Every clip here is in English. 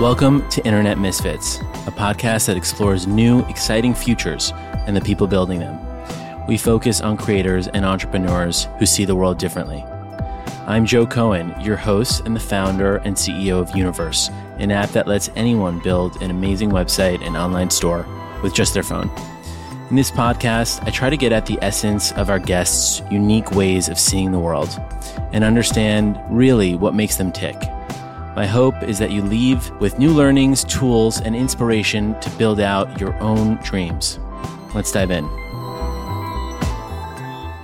Welcome to Internet Misfits, a podcast that explores new, exciting futures and the people building them. We focus on creators and entrepreneurs who see the world differently. I'm Joe Cohen, your host and the founder and CEO of Universe, an app that lets anyone build an amazing website and online store with just their phone. In this podcast, I try to get at the essence of our guests' unique ways of seeing the world and understand really what makes them tick. My hope is that you leave with new learnings, tools, and inspiration to build out your own dreams. Let's dive in.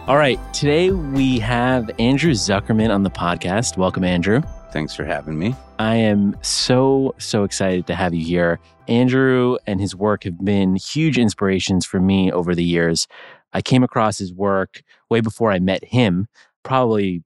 All right, today we have Andrew Zuckerman on the podcast. Welcome, Andrew. Thanks for having me. I am so, so excited to have you here. Andrew and his work have been huge inspirations for me over the years. I came across his work way before I met him, probably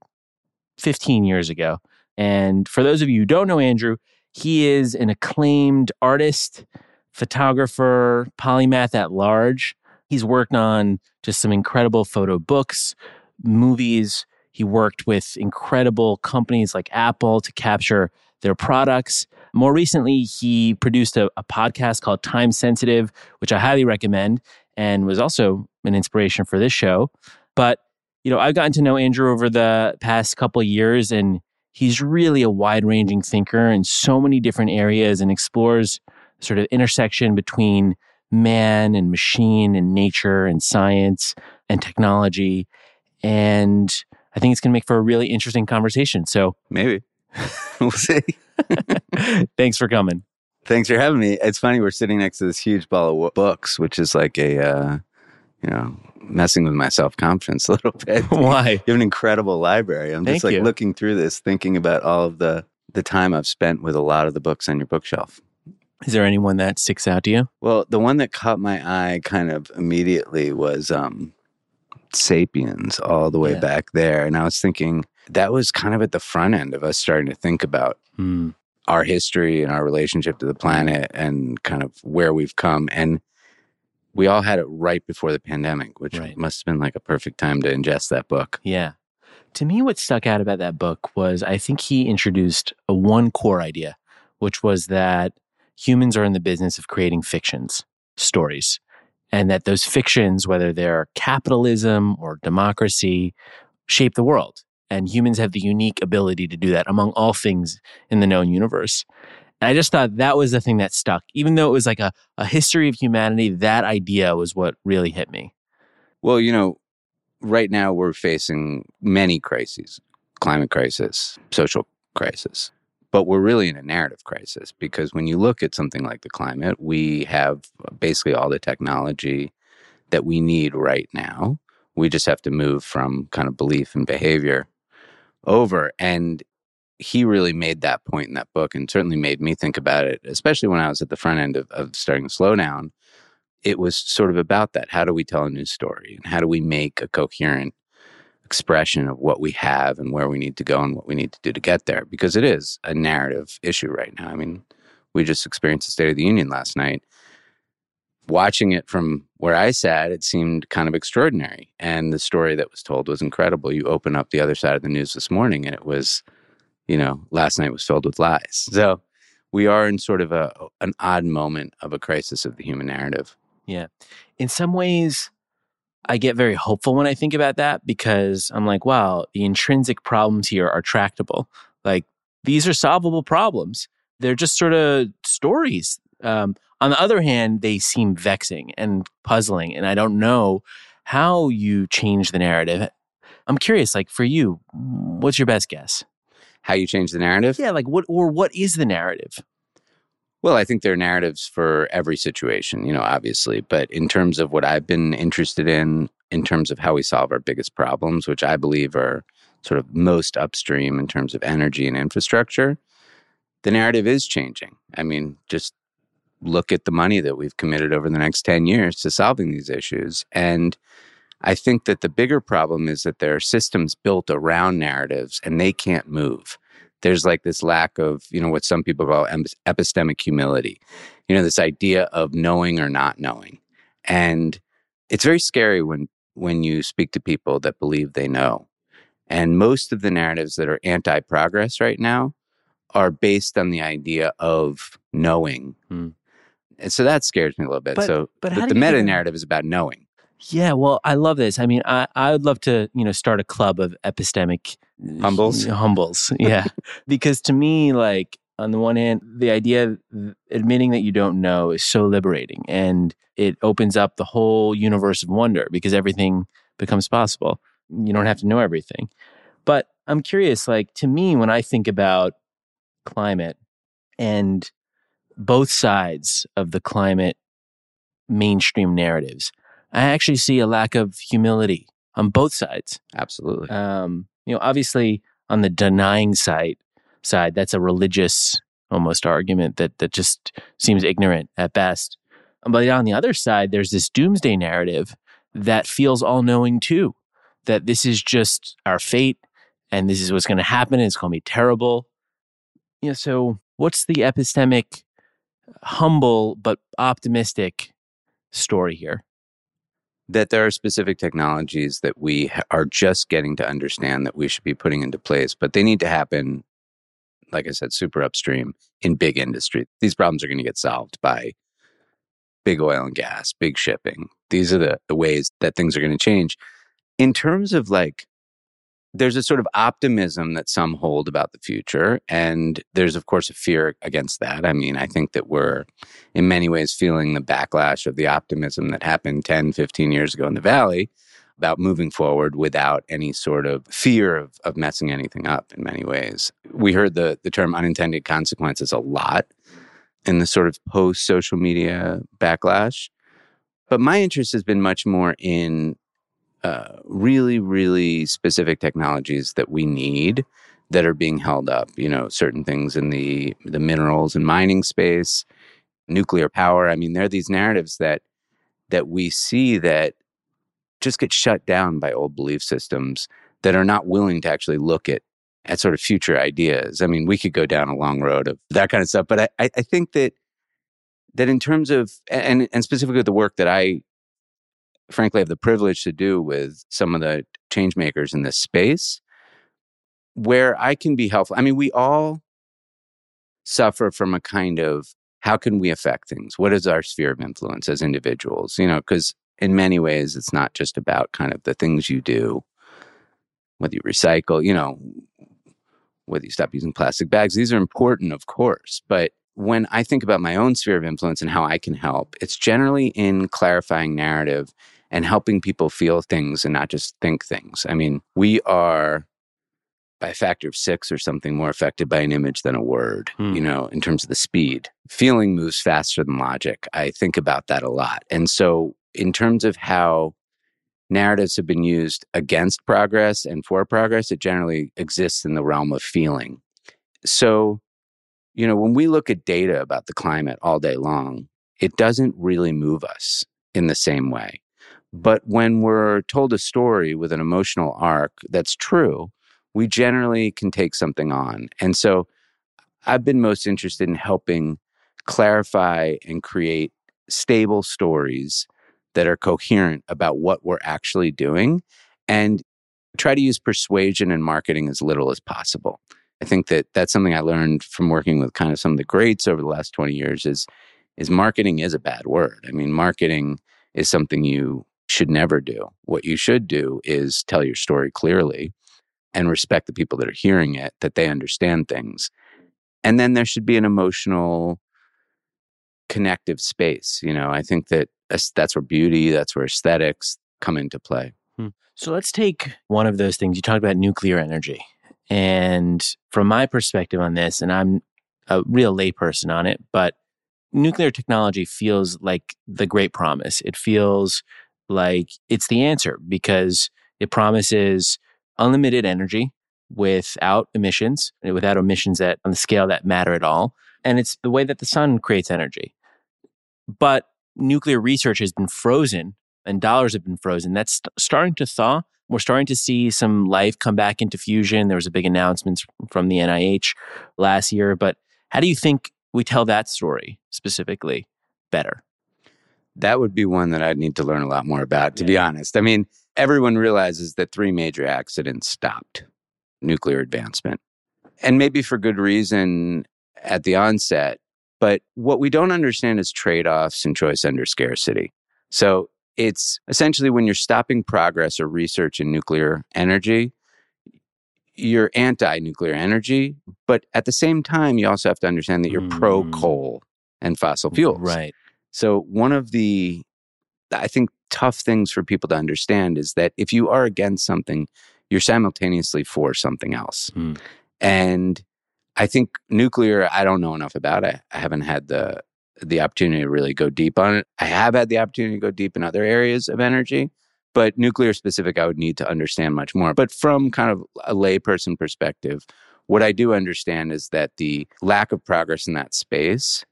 15 years ago. And for those of you who don't know Andrew, he is an acclaimed artist, photographer, polymath at large. He's worked on just some incredible photo books, movies. He worked with incredible companies like Apple to capture their products. More recently, he produced a, a podcast called Time Sensitive, which I highly recommend and was also an inspiration for this show. But, you know, I've gotten to know Andrew over the past couple years and he's really a wide ranging thinker in so many different areas and explores sort of intersection between man and machine and nature and science and technology. And I think it's going to make for a really interesting conversation. So maybe we'll see. Thanks for coming. Thanks for having me. It's funny we're sitting next to this huge ball of books, which is like a uh, you know messing with my self confidence a little bit. Why? You have an incredible library. I'm Thank just like you. looking through this, thinking about all of the the time I've spent with a lot of the books on your bookshelf. Is there anyone that sticks out to you? Well, the one that caught my eye kind of immediately was um, Sapiens, all the way Yeah. back there, and I was thinking that was kind of at the front end of us starting to think about Hmm. our history and our relationship to the planet and kind of where we've come. And we all had it right before the pandemic, which Right. must have been like a perfect time to ingest that book. Yeah. To me, what stuck out about that book was I think he introduced a one core idea, which was that humans are in the business of creating fictions, stories, and that those fictions, whether they're capitalism or democracy, shape the world. And humans have the unique ability to do that among all things in the known universe. And I just thought that was the thing that stuck. Even though it was like a, a history of humanity, that idea was what really hit me. Well, you know, right now we're facing many crises climate crisis, social crisis. But we're really in a narrative crisis because when you look at something like the climate, we have basically all the technology that we need right now. We just have to move from kind of belief and behavior over. And he really made that point in that book and certainly made me think about it, especially when I was at the front end of, of starting to slow down. It was sort of about that. How do we tell a new story? And how do we make a coherent expression of what we have and where we need to go and what we need to do to get there? Because it is a narrative issue right now. I mean, we just experienced the State of the Union last night. Watching it from where I sat, it seemed kind of extraordinary. And the story that was told was incredible. You open up the other side of the news this morning, and it was, you know, last night was filled with lies. So we are in sort of a an odd moment of a crisis of the human narrative. Yeah. In some ways, I get very hopeful when I think about that because I'm like, wow, the intrinsic problems here are tractable. Like these are solvable problems. They're just sort of stories. Um, on the other hand, they seem vexing and puzzling, and I don't know how you change the narrative. I'm curious, like for you, what's your best guess? How you change the narrative? Yeah, like what or what is the narrative? Well, I think there are narratives for every situation, you know, obviously. But in terms of what I've been interested in, in terms of how we solve our biggest problems, which I believe are sort of most upstream in terms of energy and infrastructure, the narrative is changing. I mean, just look at the money that we've committed over the next 10 years to solving these issues. And I think that the bigger problem is that there are systems built around narratives and they can't move there's like this lack of you know what some people call epistemic humility you know this idea of knowing or not knowing and it's very scary when when you speak to people that believe they know and most of the narratives that are anti-progress right now are based on the idea of knowing. Hmm. And so that scares me a little bit. But- so but the, the meta narrative is about knowing. Yeah, well, I love this. I mean, I, I would love to, you know, start a club of epistemic Humbles? Uh, humbles, yeah. because to me, like, on the one hand, the idea of admitting that you don't know is so liberating and it opens up the whole universe of wonder because everything becomes possible. You don't have to know everything. But I'm curious, like, to me, when I think about climate and both sides of the climate mainstream narratives, I actually see a lack of humility on both sides. Absolutely. Um, you know, obviously on the denying side, side that's a religious almost argument that that just seems ignorant at best. But on the other side, there's this doomsday narrative that feels all knowing too. That this is just our fate, and this is what's going to happen. And it's going to be terrible. You know, so what's the epistemic, humble but optimistic story here? That there are specific technologies that we are just getting to understand that we should be putting into place, but they need to happen, like I said, super upstream in big industry. These problems are going to get solved by big oil and gas, big shipping. These are the, the ways that things are going to change. In terms of like, there's a sort of optimism that some hold about the future. And there's, of course, a fear against that. I mean, I think that we're in many ways feeling the backlash of the optimism that happened 10, 15 years ago in the Valley about moving forward without any sort of fear of, of messing anything up in many ways. We heard the, the term unintended consequences a lot in the sort of post social media backlash. But my interest has been much more in uh, really, really specific technologies that we need that are being held up. You know, certain things in the the minerals and mining space, nuclear power. I mean, there are these narratives that that we see that just get shut down by old belief systems that are not willing to actually look at at sort of future ideas. I mean, we could go down a long road of that kind of stuff, but I, I, think that that in terms of and and specifically with the work that I frankly have the privilege to do with some of the change makers in this space where I can be helpful. I mean, we all suffer from a kind of how can we affect things? What is our sphere of influence as individuals? You know, because in many ways, it's not just about kind of the things you do, whether you recycle, you know, whether you stop using plastic bags. These are important, of course. But when I think about my own sphere of influence and how I can help, it's generally in clarifying narrative and helping people feel things and not just think things. I mean, we are by a factor of six or something more affected by an image than a word, Hmm. you know, in terms of the speed. Feeling moves faster than logic. I think about that a lot. And so, in terms of how narratives have been used against progress and for progress, it generally exists in the realm of feeling. So, you know, when we look at data about the climate all day long, it doesn't really move us in the same way. But when we're told a story with an emotional arc that's true, we generally can take something on. And so I've been most interested in helping clarify and create stable stories that are coherent about what we're actually doing and try to use persuasion and marketing as little as possible. I think that that's something I learned from working with kind of some of the greats over the last 20 years is is marketing is a bad word. I mean, marketing is something you should never do. What you should do is tell your story clearly and respect the people that are hearing it, that they understand things. And then there should be an emotional connective space, you know. I think that that's where beauty, that's where aesthetics come into play. Hmm. So let's take one of those things. You talked about nuclear energy. And from my perspective on this, and I'm a real layperson on it, but nuclear technology feels like the great promise. It feels like it's the answer because it promises unlimited energy without emissions, without emissions that on the scale that matter at all. And it's the way that the sun creates energy. But nuclear research has been frozen and dollars have been frozen. That's st- starting to thaw. We're starting to see some life come back into fusion. There was a big announcement from the NIH last year. But how do you think we tell that story specifically better? That would be one that I'd need to learn a lot more about, to be honest. I mean, everyone realizes that three major accidents stopped nuclear advancement. And maybe for good reason at the onset, But what we don't understand is trade offs and choice under scarcity. So it's essentially when you're stopping progress or research in nuclear energy, you're anti nuclear energy. But at the same time, you also have to understand that you're mm. pro coal and fossil fuels. Right. So one of the, I think, tough things for people to understand is that if you are against something, you're simultaneously for something else. Mm. And I think nuclear, I don't know enough about. I, I haven't had the the opportunity to really go deep on it. I have had the opportunity to go deep in other areas of energy, but nuclear specific, I would need to understand much more. But from kind of a layperson perspective, what I do understand is that the lack of progress in that space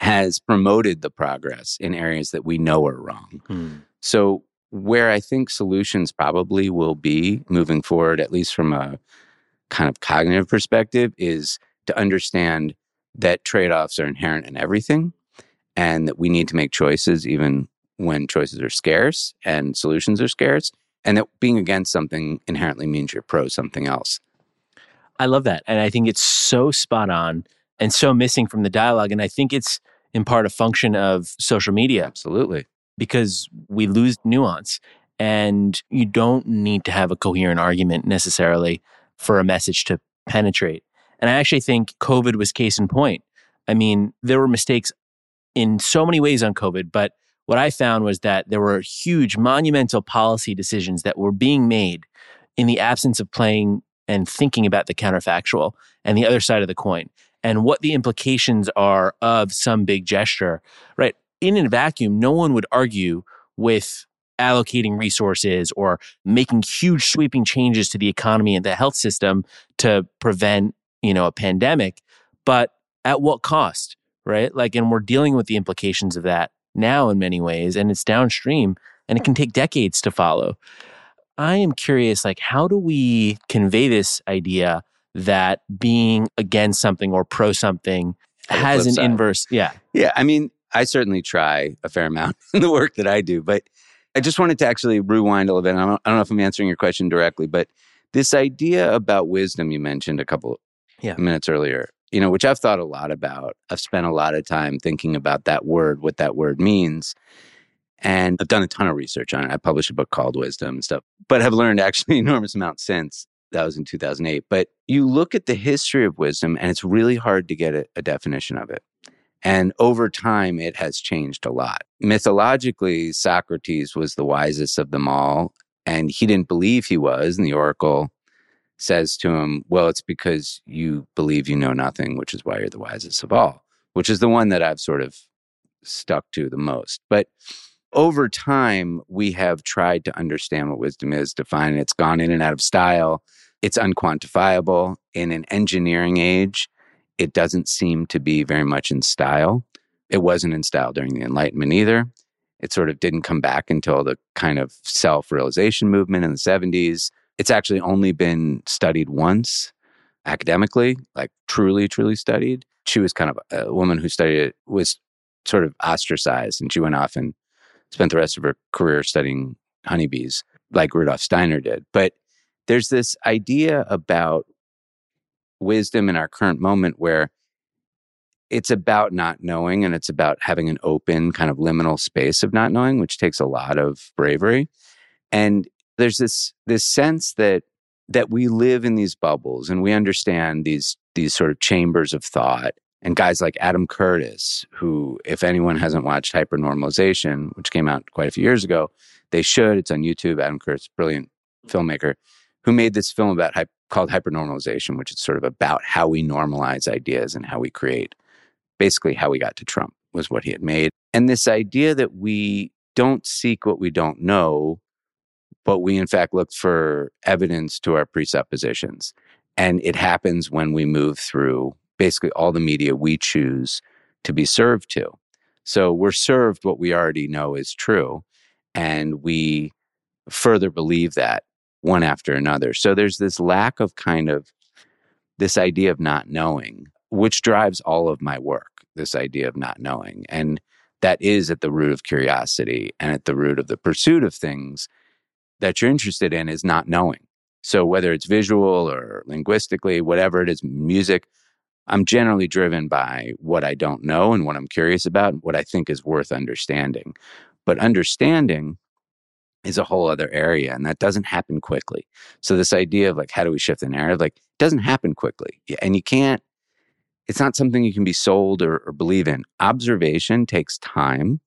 has promoted the progress in areas that we know are wrong. Hmm. So, where I think solutions probably will be moving forward, at least from a kind of cognitive perspective, is to understand that trade offs are inherent in everything and that we need to make choices even when choices are scarce and solutions are scarce, and that being against something inherently means you're pro something else. I love that. And I think it's so spot on and so missing from the dialogue. And I think it's in part a function of social media. Absolutely. Because we lose nuance and you don't need to have a coherent argument necessarily for a message to penetrate. And I actually think COVID was case in point. I mean, there were mistakes in so many ways on COVID, but what I found was that there were huge, monumental policy decisions that were being made in the absence of playing and thinking about the counterfactual and the other side of the coin and what the implications are of some big gesture, right? In a vacuum, no one would argue with allocating resources or making huge sweeping changes to the economy and the health system to prevent, you know, a pandemic. But at what cost? right? Like, and we're dealing with the implications of that now in many ways, and it's downstream and it can take decades to follow. I am curious, like, how do we convey this idea that being against something or pro something has an side. inverse? Yeah. Yeah. I mean, I certainly try a fair amount in the work that I do, but I just wanted to actually rewind a little bit. I don't, I don't know if I'm answering your question directly, but this idea about wisdom you mentioned a couple yeah. minutes earlier you know, which I've thought a lot about. I've spent a lot of time thinking about that word, what that word means. And I've done a ton of research on it. I published a book called Wisdom and stuff, but have learned actually enormous amount since. That was in 2008. But you look at the history of wisdom, and it's really hard to get a, a definition of it. And over time, it has changed a lot. Mythologically, Socrates was the wisest of them all, and he didn't believe he was. And the oracle says to him, Well, it's because you believe you know nothing, which is why you're the wisest of all, which is the one that I've sort of stuck to the most. But over time, we have tried to understand what wisdom is, define it. It's gone in and out of style. It's unquantifiable. In an engineering age, it doesn't seem to be very much in style. It wasn't in style during the Enlightenment either. It sort of didn't come back until the kind of self realization movement in the 70s. It's actually only been studied once academically, like truly, truly studied. She was kind of a woman who studied it, was sort of ostracized, and she went off and spent the rest of her career studying honeybees, like Rudolf Steiner did. But there's this idea about wisdom in our current moment where it's about not knowing and it's about having an open kind of liminal space of not knowing which takes a lot of bravery and there's this this sense that that we live in these bubbles and we understand these these sort of chambers of thought and guys like Adam Curtis who if anyone hasn't watched hypernormalization which came out quite a few years ago they should. It's on YouTube. Adam Curtis brilliant filmmaker who made this film about called hypernormalization which is sort of about how we normalize ideas and how we create basically how we got to Trump was what he had made. And this idea that we don't seek what we don't know but we in fact look for evidence to our presuppositions. And it happens when we move through basically all the media we choose to be served to. So we're served what we already know is true, and we further believe that one after another. So there's this lack of kind of this idea of not knowing, which drives all of my work, this idea of not knowing. And that is at the root of curiosity and at the root of the pursuit of things that you're interested in is not knowing. So whether it's visual or linguistically, whatever it is, music, I'm generally driven by what I don't know and what I'm curious about, what I think is worth understanding. But understanding is a whole other area and that doesn't happen quickly. So this idea of like how do we shift the narrative like doesn't happen quickly. And you can't it's not something you can be sold or, or believe in. Observation takes time.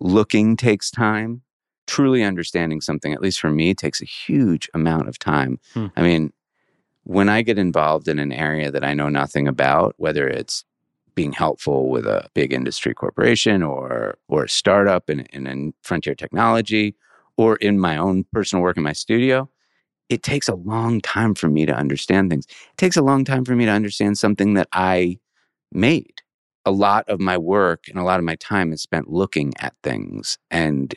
Looking takes time. Truly understanding something, at least for me, takes a huge amount of time. Hmm. I mean, when I get involved in an area that I know nothing about, whether it's being helpful with a big industry corporation or or a startup in, in, in frontier technology, or in my own personal work in my studio, it takes a long time for me to understand things. It takes a long time for me to understand something that I made. A lot of my work and a lot of my time is spent looking at things and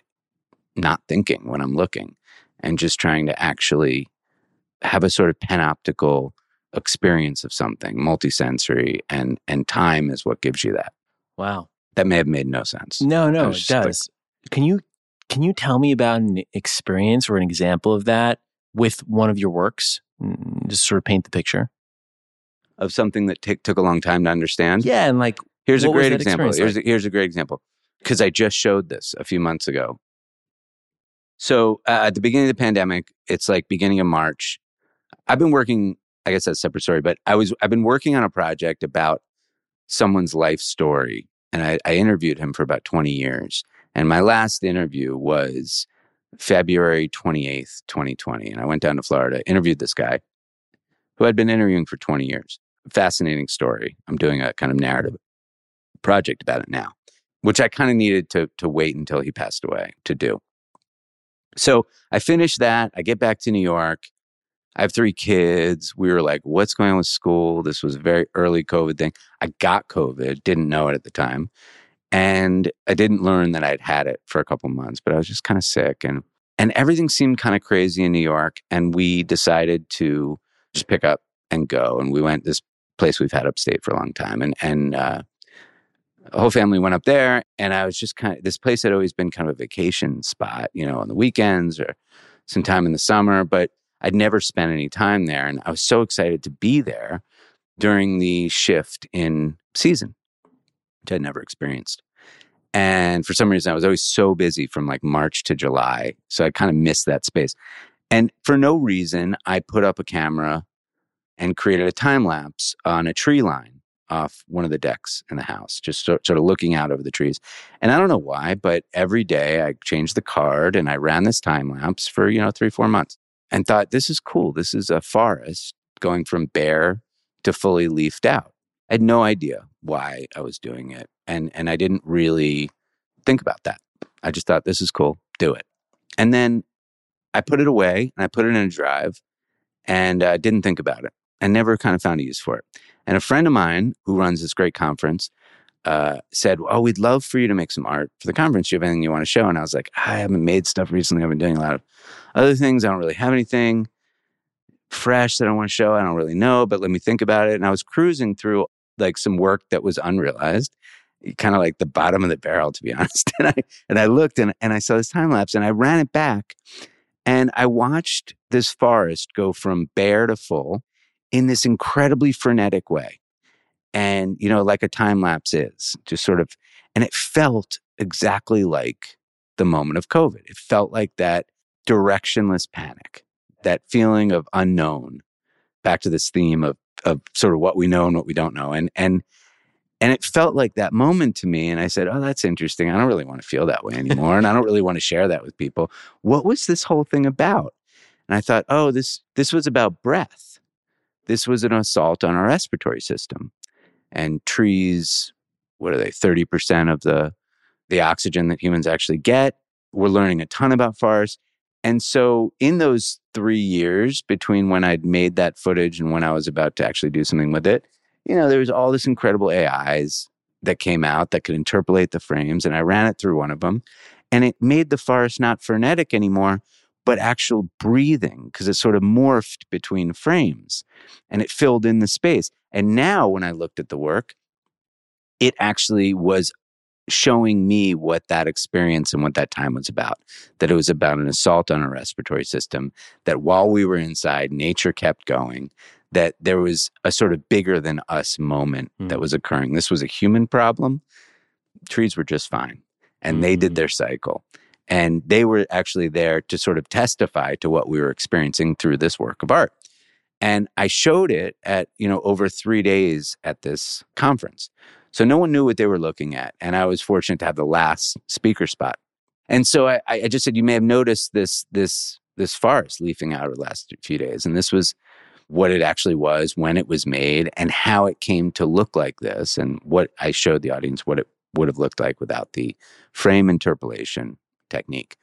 not thinking when I'm looking and just trying to actually have a sort of panoptical experience of something, multisensory, and and time is what gives you that. Wow. That may have made no sense. No, no, it just like- does. Can you can you tell me about an experience or an example of that with one of your works? Just sort of paint the picture. Of something that take, took a long time to understand. Yeah, and like Here's a great example. experience Here's a, here's a great example because I just showed this a few months ago. So uh, at the beginning of the pandemic, it's like beginning of March. I've been working. I guess that's a separate story, but I was I've been working on a project about someone's life story, and I, I interviewed him for about twenty years. And my last interview was February twenty eighth, twenty twenty, and I went down to Florida, interviewed this guy who I'd been interviewing for twenty years. Fascinating story. I'm doing a kind of narrative project about it now, which I kind of needed to to wait until he passed away to do. So I finished that. I get back to New York. I have three kids. We were like, what's going on with school? This was a very early COVID thing. I got COVID, didn't know it at the time. And I didn't learn that I'd had it for a couple months, but I was just kind of sick and and everything seemed kind of crazy in New York. And we decided to just pick up and go. And we went this place we've had upstate for a long time. And and uh the whole family went up there and I was just kind of this place had always been kind of a vacation spot, you know, on the weekends or sometime in the summer, but I'd never spent any time there. And I was so excited to be there during the shift in season, which I'd never experienced. And for some reason, I was always so busy from like March to July. So I kind of missed that space. And for no reason, I put up a camera and created a time lapse on a tree line off one of the decks in the house, just so, sort of looking out over the trees. And I don't know why, but every day I changed the card and I ran this time lapse for, you know, three, four months and thought, this is cool. This is a forest going from bare to fully leafed out. I had no idea why I was doing it. And, and I didn't really think about that. I just thought, this is cool, do it. And then I put it away and I put it in a drive and uh, didn't think about it and never kind of found a use for it. And a friend of mine who runs this great conference uh, said, Oh, we'd love for you to make some art for the conference. Do you have anything you want to show? And I was like, I haven't made stuff recently. I've been doing a lot of other things. I don't really have anything fresh that I want to show. I don't really know, but let me think about it. And I was cruising through like some work that was unrealized, kind of like the bottom of the barrel, to be honest. And I and I looked and, and I saw this time lapse and I ran it back and I watched this forest go from bare to full in this incredibly frenetic way. And, you know, like a time lapse is just sort of, and it felt exactly like the moment of COVID. It felt like that directionless panic, that feeling of unknown, back to this theme of, of sort of what we know and what we don't know. And, and, and it felt like that moment to me. And I said, Oh, that's interesting. I don't really want to feel that way anymore. and I don't really want to share that with people. What was this whole thing about? And I thought, oh, this this was about breath. This was an assault on our respiratory system. And trees, what are they, 30% of the the oxygen that humans actually get. We're learning a ton about forests. And so in those three years between when I'd made that footage and when I was about to actually do something with it, you know, there was all this incredible AIs that came out that could interpolate the frames. And I ran it through one of them. And it made the forest not frenetic anymore, but actual breathing because it sort of morphed between frames and it filled in the space. And now when I looked at the work, it actually was showing me what that experience and what that time was about. That it was about an assault on our respiratory system, that while we were inside, nature kept going, that there was a sort of bigger than us moment mm. that was occurring. This was a human problem. Trees were just fine and mm. they did mm. their cycle. And they were actually there to sort of testify to what we were experiencing through this work of art. And I showed it at, you know, over three days at this conference. So no one knew what they were looking at. And I was fortunate to have the last speaker spot. And so I, I just said, you may have noticed this, this, this forest leafing out over the last few days. And this was what it actually was, when it was made, and how it came to look like this, and what I showed the audience what it would have looked like without the frame interpolation technique.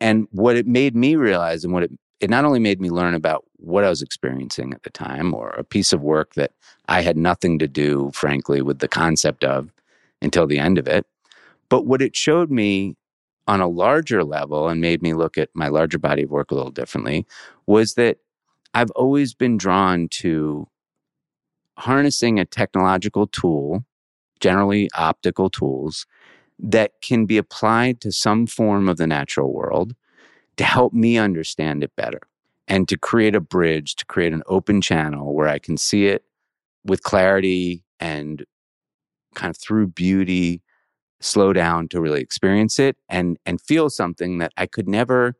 And what it made me realize, and what it it not only made me learn about what I was experiencing at the time, or a piece of work that I had nothing to do, frankly, with the concept of until the end of it, but what it showed me on a larger level and made me look at my larger body of work a little differently was that I've always been drawn to harnessing a technological tool, generally optical tools, that can be applied to some form of the natural world to help me understand it better and to create a bridge, to create an open channel where I can see it with clarity and kind of through beauty, slow down to really experience it and and feel something that I could never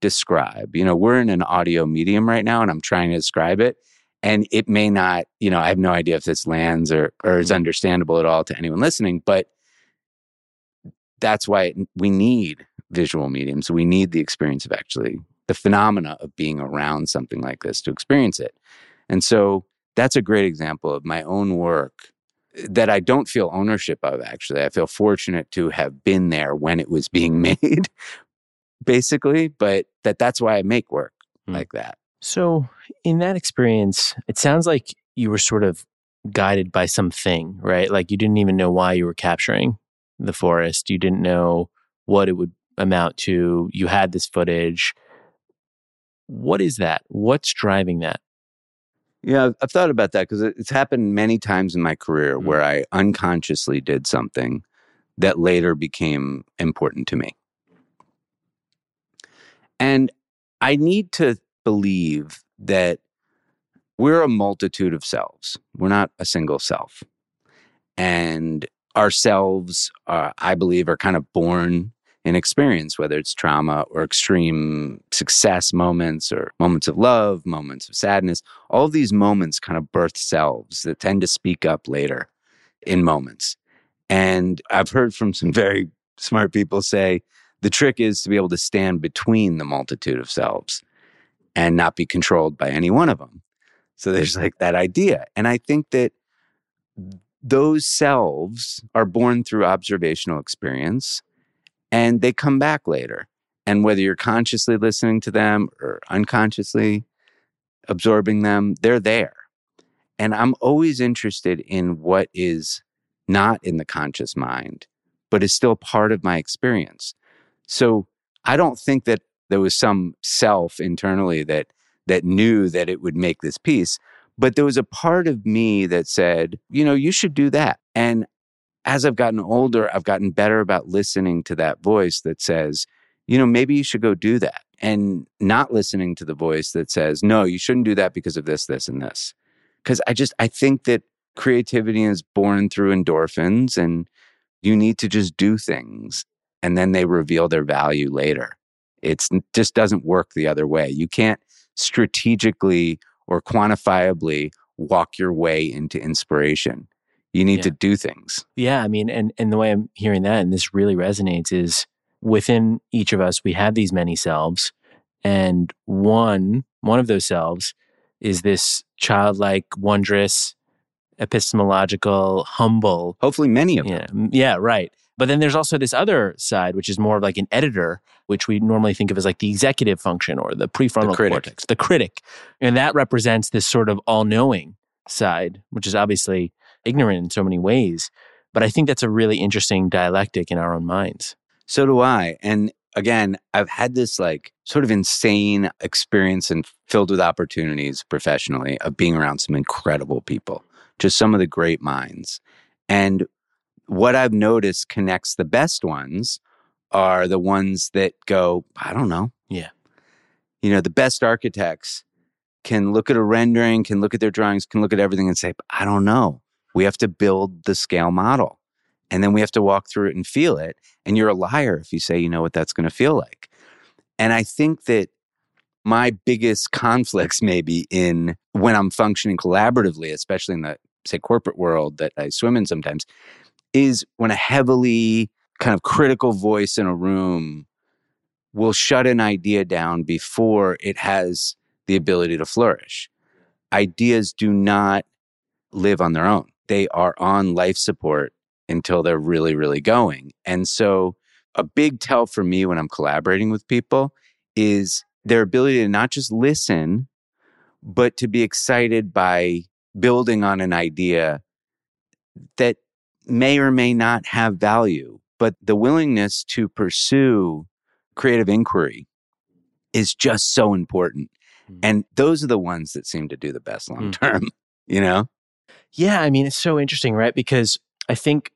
describe. You know, we're in an audio medium right now and I'm trying to describe it and it may not, you know, I have no idea if this lands or or is mm-hmm. understandable at all to anyone listening, but that's why we need visual mediums. We need the experience of actually the phenomena of being around something like this to experience it. And so that's a great example of my own work that I don't feel ownership of, actually. I feel fortunate to have been there when it was being made, basically, but that that's why I make work mm. like that. So, in that experience, it sounds like you were sort of guided by something, right? Like you didn't even know why you were capturing the forest. You didn't know what it would amount to. You had this footage. What is that? What's driving that? Yeah, I've thought about that because it's happened many times in my career mm-hmm. where I unconsciously did something that later became important to me. And I need to believe that we're a multitude of selves. We're not a single self. And ourselves, uh, I believe, are kind of born in experience, whether it's trauma or extreme success moments or moments of love, moments of sadness. All of these moments kind of birth selves that tend to speak up later in moments. And I've heard from some very smart people say the trick is to be able to stand between the multitude of selves and not be controlled by any one of them. So there's like that idea. And I think that those selves are born through observational experience and they come back later. And whether you're consciously listening to them or unconsciously absorbing them, they're there. And I'm always interested in what is not in the conscious mind, but is still part of my experience. So I don't think that there was some self internally that that knew that it would make this piece but there was a part of me that said, you know, you should do that. And as I've gotten older, I've gotten better about listening to that voice that says, you know, maybe you should go do that and not listening to the voice that says, no, you shouldn't do that because of this, this, and this. Because I just, I think that creativity is born through endorphins and you need to just do things and then they reveal their value later. It just doesn't work the other way. You can't strategically or quantifiably walk your way into inspiration. You need yeah. to do things. Yeah, I mean, and and the way I'm hearing that, and this really resonates, is within each of us we have these many selves, and one one of those selves is this childlike, wondrous, epistemological, humble. Hopefully, many of them. Yeah, yeah, right. But then there's also this other side, which is more of like an editor, which we normally think of as like the executive function or the prefrontal the cortex, the critic. And that represents this sort of all knowing side, which is obviously ignorant in so many ways. But I think that's a really interesting dialectic in our own minds. So do I. And again, I've had this like sort of insane experience and filled with opportunities professionally of being around some incredible people, just some of the great minds. And what I've noticed connects the best ones are the ones that go, I don't know. Yeah. You know, the best architects can look at a rendering, can look at their drawings, can look at everything and say, I don't know. We have to build the scale model. And then we have to walk through it and feel it. And you're a liar if you say you know what that's going to feel like. And I think that my biggest conflicts maybe in when I'm functioning collaboratively, especially in the say corporate world that I swim in sometimes, is when a heavily kind of critical voice in a room will shut an idea down before it has the ability to flourish. Ideas do not live on their own. They are on life support until they're really, really going. And so, a big tell for me when I'm collaborating with people is their ability to not just listen, but to be excited by building on an idea that may or may not have value, but the willingness to pursue creative inquiry is just so important. Mm. And those are the ones that seem to do the best long mm. term, mm. you know? Yeah, I mean, it's so interesting, right? Because I think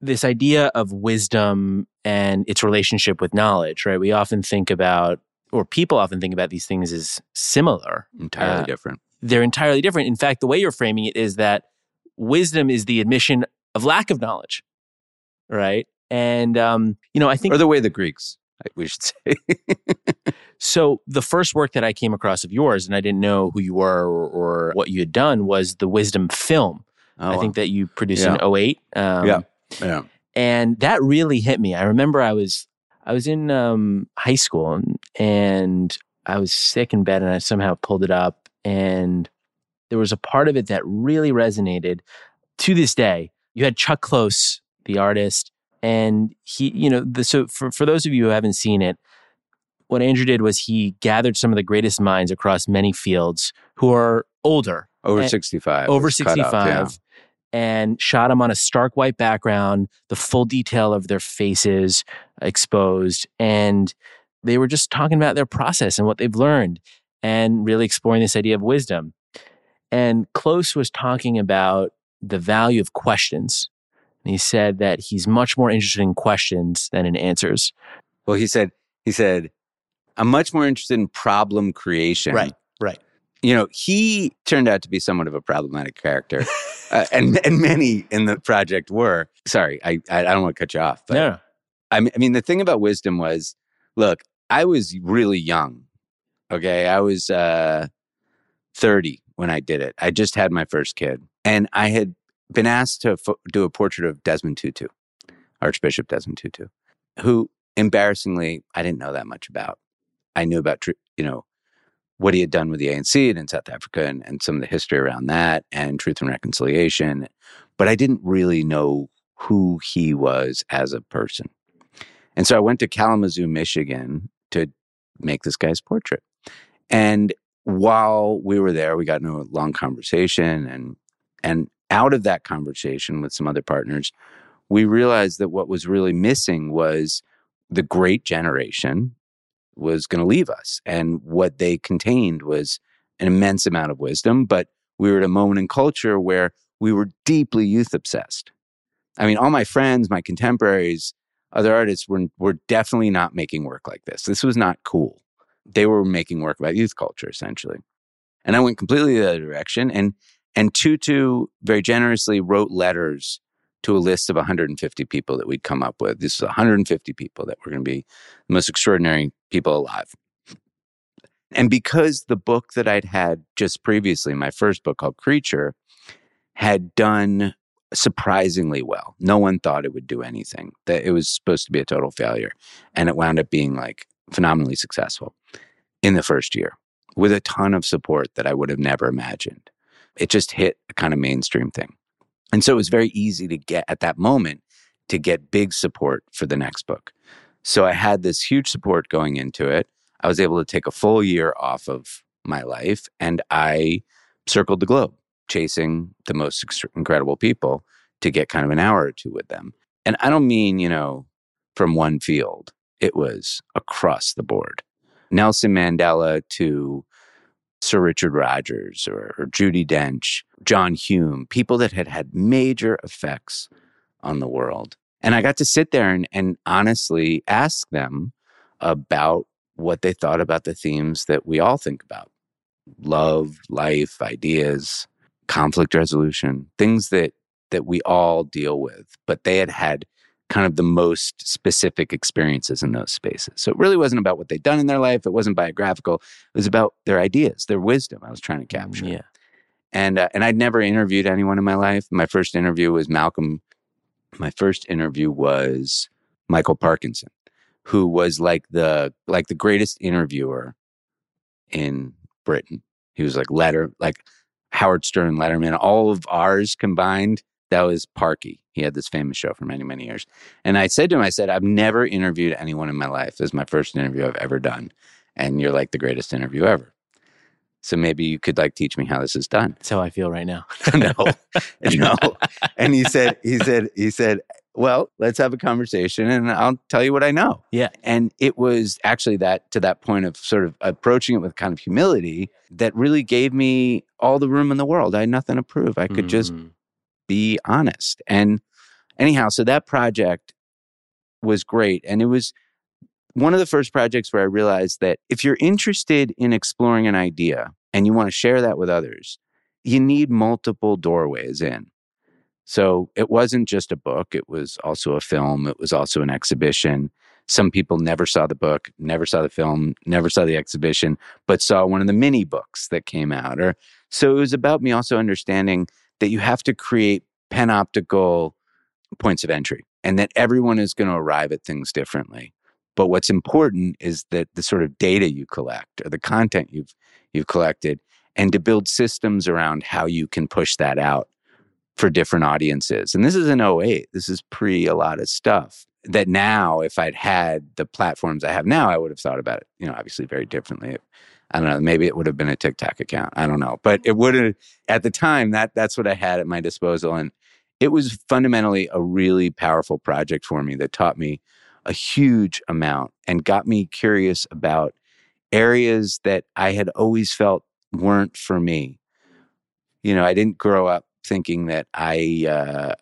this idea of wisdom and its relationship with knowledge, right? We often think about, or people often think about these things as similar, entirely uh, different. They're entirely different. In fact, the way you're framing it is that wisdom is the admission of lack of knowledge, right? And um, you know, I think, or the way the Greeks, we should say. so the first work that I came across of yours, and I didn't know who you were or, or what you had done, was the Wisdom film. Oh, I think that you produced yeah. in 08. Um, yeah, yeah. And that really hit me. I remember I was I was in um, high school and, and I was sick in bed, and I somehow pulled it up, and there was a part of it that really resonated to this day. You had Chuck Close, the artist, and he, you know, the, so for, for those of you who haven't seen it, what Andrew did was he gathered some of the greatest minds across many fields who are older. Over 65. Over 65. yeah. And shot them on a stark white background, the full detail of their faces exposed. And they were just talking about their process and what they've learned and really exploring this idea of wisdom. And Close was talking about the value of questions. And he said that he's much more interested in questions than in answers. Well, he said, he said, I'm much more interested in problem creation. Right, right. You know, he turned out to be somewhat of a problematic character, uh, and and many in the project were. Sorry, I I, don't want to cut you off, but no. I mean, the thing about wisdom was, look, I was really young. Okay, I was uh, 30 when I did it. I just had my first kid, and I had been asked to fo- do a portrait of Desmond Tutu, Archbishop Desmond Tutu, who embarrassingly I didn't know that much about. I knew about, you know, what he had done with the ANC and in South Africa and, and some of the history around that and truth and reconciliation. But I didn't really know who he was as a person. And so I went to Kalamazoo, Michigan to make this guy's portrait. And while we were there, we got into a long conversation and and out of that conversation with some other partners, we realized that what was really missing was the great generation was going to leave us. And what they contained was an immense amount of wisdom, but we were at a moment in culture where we were deeply youth obsessed. I mean, all my friends, my contemporaries, other artists were, were definitely not making work like this. This was not cool. They were making work about youth culture, essentially. And I went completely the other direction. And, and Tutu very generously wrote letters to a list of 150 people that we'd come up with. This is 150 people that were going to be the most extraordinary people alive. And because the book that I'd had just previously, my first book called Creature, had done surprisingly well. No one thought it would do anything. That it was supposed to be a total failure. And it wound up being like phenomenally successful in the first year with a ton of support that I would have never imagined. It just hit a kind of mainstream thing. And so it was very easy to get at that moment to get big support for the next book. So I had this huge support going into it. I was able to take a full year off of my life and I circled the globe chasing the most incredible people to get kind of an hour or two with them. And I don't mean, you know, from one field, it was across the board. Nelson Mandela to Sir Richard Rogers or, or Judi Dench, John Hume, people that had had major effects on the world. And I got to sit there and, and honestly ask them about what they thought about the themes that we all think about love, life, ideas, conflict resolution, things that that we all deal with, but they had had kind of the most specific experiences in those spaces. So it really wasn't about what they'd done in their life. It wasn't biographical. It was about their ideas, their wisdom. I was trying to capture. Yeah. And uh, and I'd never interviewed anyone in my life. My first interview was Malcolm. My first interview was Michael Parkinson, who was like the like the greatest interviewer in Britain. He was like letter like Howard Stern, Letterman, all of ours combined. That was Parky. He had this famous show for many, many years. And I said to him, I said, I've never interviewed anyone in my life. This is my first interview I've ever done. And you're like the greatest interview ever. So maybe you could like teach me how this is done. That's how I feel right now. no, no. And he said, he said, he said, well, let's have a conversation and I'll tell you what I know. Yeah. And it was actually that to that point of sort of approaching it with kind of humility that really gave me all the room in the world. I had nothing to prove. I could just Mm. Be honest. And anyhow, so that project was great. And it was one of the first projects where I realized that if you're interested in exploring an idea and you want to share that with others, you need multiple doorways in. So it wasn't just a book, it was also a film, it was also an exhibition. Some people never saw the book, never saw the film, never saw the exhibition, but saw one of the mini books that came out. Or so it was about me also understanding that you have to create panoptical points of entry and that everyone is going to arrive at things differently. But what's important is that the sort of data you collect or the content you've you've collected and to build systems around how you can push that out for different audiences. And this is in 08. This is pre a lot of stuff that now if I'd had the platforms I have now, I would have thought about it, you know, obviously very differently. I don't know, maybe it would have been a TikTok account. I don't know. But it would have at the time that that's what I had at my disposal. And it was fundamentally a really powerful project for me that taught me a huge amount and got me curious about areas that I had always felt weren't for me. You know, I didn't grow up thinking that I uh,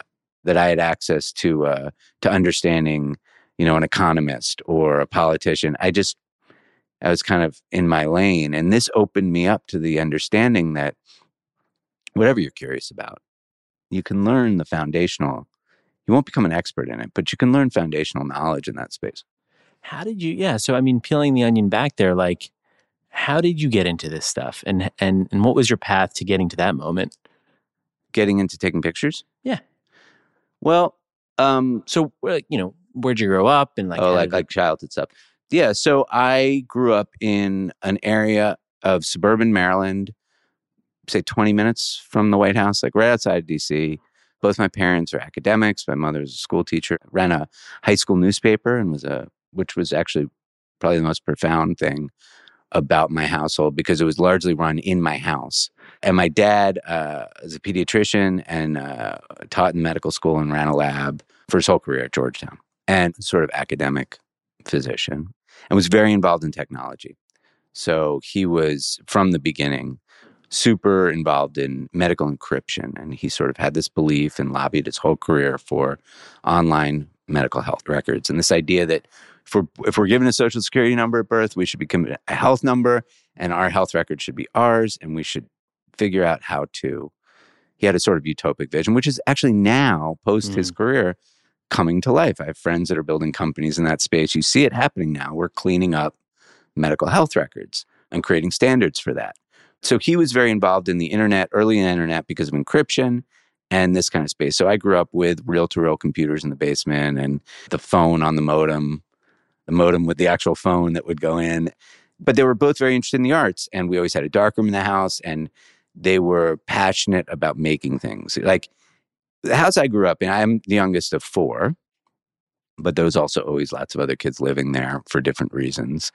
that I had access to uh, to understanding, you know, an economist or a politician. I just I was kind of in my lane, and this opened me up to the understanding that whatever you're curious about, you can learn the foundational. You won't become an expert in it, but you can learn foundational knowledge in that space. How did you? Yeah. So I mean, peeling the onion back there, like, how did you get into this stuff, and and and what was your path to getting to that moment? Getting into taking pictures. Yeah. Well, um, So you know, where'd you grow up, and like, oh, like like childhood stuff. Yeah. So I grew up in an area of suburban Maryland, say 20 minutes from the White House, like right outside DC. Both my parents are academics. My mother was a school teacher, ran a high school newspaper, and was a which was actually probably the most profound thing about my household because it was largely run in my house. And my dad uh, is a pediatrician and uh, taught in medical school and ran a lab for his whole career at Georgetown and sort of academic physician and was very involved in technology. So he was from the beginning super involved in medical encryption and he sort of had this belief and lobbied his whole career for online medical health records and this idea that if we're, if we're given a social security number at birth we should become a health number and our health record should be ours and we should figure out how to he had a sort of utopic vision which is actually now post his mm. career coming to life. I have friends that are building companies in that space. You see it happening now. We're cleaning up medical health records and creating standards for that. So he was very involved in the internet early in the internet because of encryption and this kind of space. So i grew up with reel-to-reel computers in the basement and the phone on the modem the modem with the actual phone that would go in. But they were both very interested in the arts and we always had a darkroom in the house and they were passionate about making things. Like the house i grew up in i'm the youngest of four but there was also always lots of other kids living there for different reasons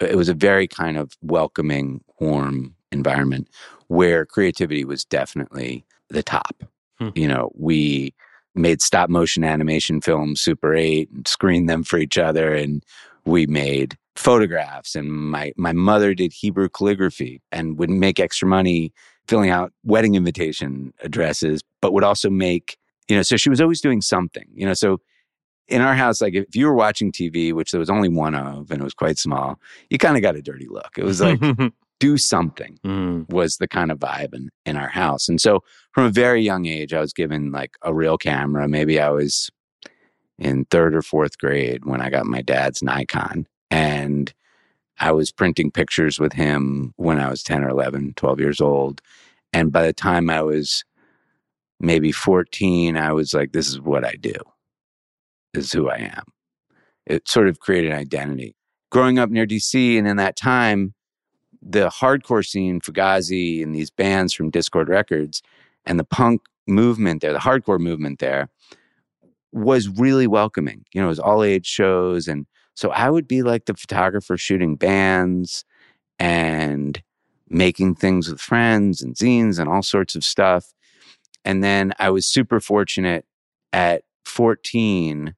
it was a very kind of welcoming warm environment where creativity was definitely the top Hmm. you know we made stop motion animation films super 8 and screened them for each other and we made photographs and my my mother did hebrew calligraphy and would make extra money filling out wedding invitation addresses but would also make You know, so she was always doing something, you know, so in our house, like if you were watching TV, which there was only one of and it was quite small, you kind of got a dirty look. It was like, do something Mm. was the kind of vibe in, in our house. And so from a very young age, I was given like a real camera. Maybe I was in third or fourth grade when I got my dad's Nikon. And I was printing pictures with him when I was 10 or 11, 12 years old. And by the time I was maybe 14, I was like, this is what I do, this is who I am. It sort of created an identity. Growing up near DC and in that time, the hardcore scene, Fugazi, and these bands from Dischord Records, and the punk movement there, the hardcore movement there, was really welcoming. You know, it was all age shows. And so I would be like the photographer shooting bands and making things with friends and zines and all sorts of stuff. And then I was super fortunate at 14.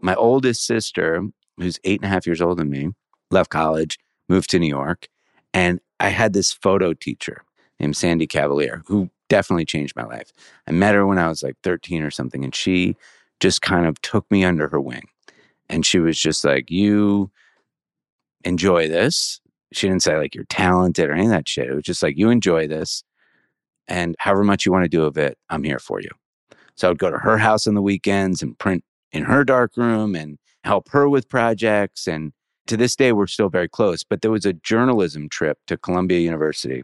My oldest sister, who's eight and a half years older than me, left college, moved to New York. And I had this photo teacher named Sandy Cavalier who definitely changed my life. I met her when I was like 13 or something, and she just kind of took me under her wing. And she was just like, You enjoy this. She didn't say like you're talented or any of that shit. It was just like, You enjoy this. And however much you want to do of it, I'm here for you. So I would go to her house on the weekends and print in her dark room and help her with projects. And to this day, we're still very close. But there was a journalism trip to Columbia University.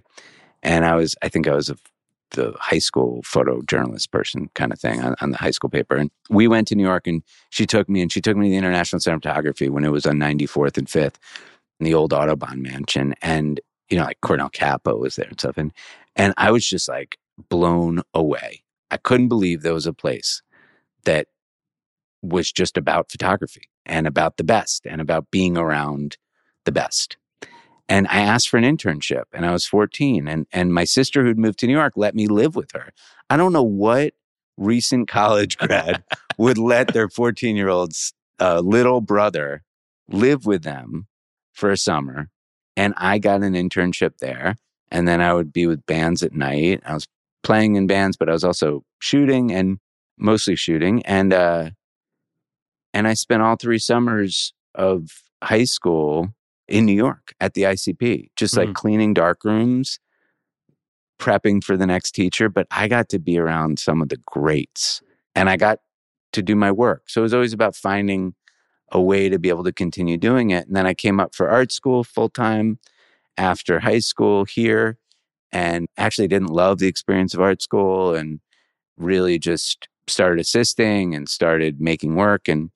And I was, I think I was a, the high school photojournalist person kind of thing on, on the high school paper. And we went to New York and she took me and she took me to the International Center of Photography when it was on 94th and 5th in the old Autobahn mansion. And, you know, like Cornell Capa was there and stuff. And, and I was just like blown away. I couldn't believe there was a place that was just about photography and about the best and about being around the best. And I asked for an internship and I was 14 and, and my sister who'd moved to New York let me live with her. I don't know what recent college grad would let their 14 year old's uh, little brother live with them for a summer. And I got an internship there. And then I would be with bands at night. I was playing in bands, but I was also shooting and mostly shooting. And, uh, and I spent all three summers of high school in New York at the ICP, just like Mhm. cleaning dark rooms, prepping for the next teacher. But I got to be around some of the greats and I got to do my work. So it was always about finding a way to be able to continue doing it. And then I came up for art school full time after high school here and actually didn't love the experience of art school and really just started assisting and started making work. And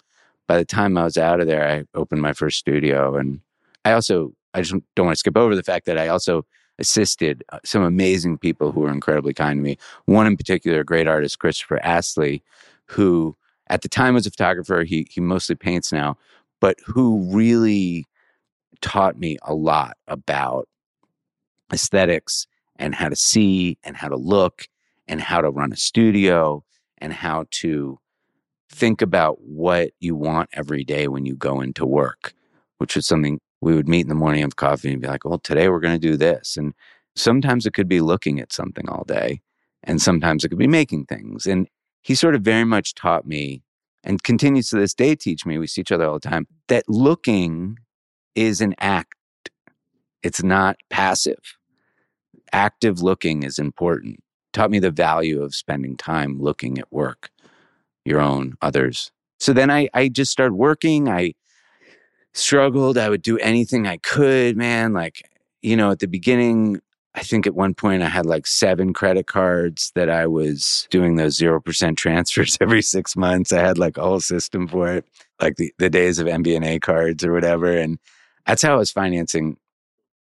by the time I was out of there, I opened my first studio. And I also, I just don't want to skip over the fact that I also assisted uh, some amazing people who were incredibly kind to me. One in particular, great artist, Christopher Astley, who at the time was a photographer. He, he mostly paints now, but who really taught me a lot about aesthetics and how to see and how to look and how to run a studio and how to think about what you want every day when you go into work, which was something we would meet in the morning have coffee and be like, well, today we're going to do this. And sometimes it could be looking at something all day, and sometimes it could be making things. And he sort of very much taught me and continues to this day teach me, we see each other all the time, that looking is an act, it's not passive. Active looking is important. Taught me the value of spending time looking at work, your own, others. So then I, I just started working. I struggled. I would do anything I could, man. Like, you know, at the beginning, I think at one point I had like seven credit cards that I was doing those 0% transfers every six months. I had like a whole system for it, like the, the days of MBNA cards or whatever. And that's how I was financing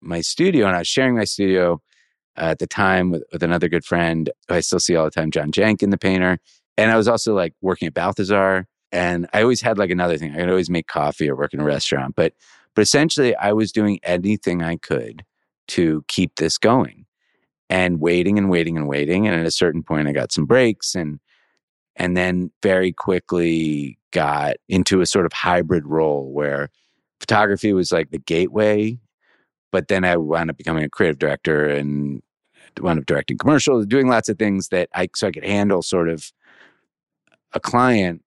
my studio. And I was sharing my studio uh, at the time with, with another good friend who I still see all the time, John Jenkin, the painter. And I was also like working at Balthazar. And I always had like another thing. I could always make coffee or work in a restaurant. But but essentially I was doing anything I could to keep this going and waiting and waiting and waiting. And at a certain point I got some breaks and and then very quickly got into a sort of hybrid role where photography was like the gateway. But then I wound up becoming a creative director and wound up directing commercials, doing lots of things that I so I could handle sort of a client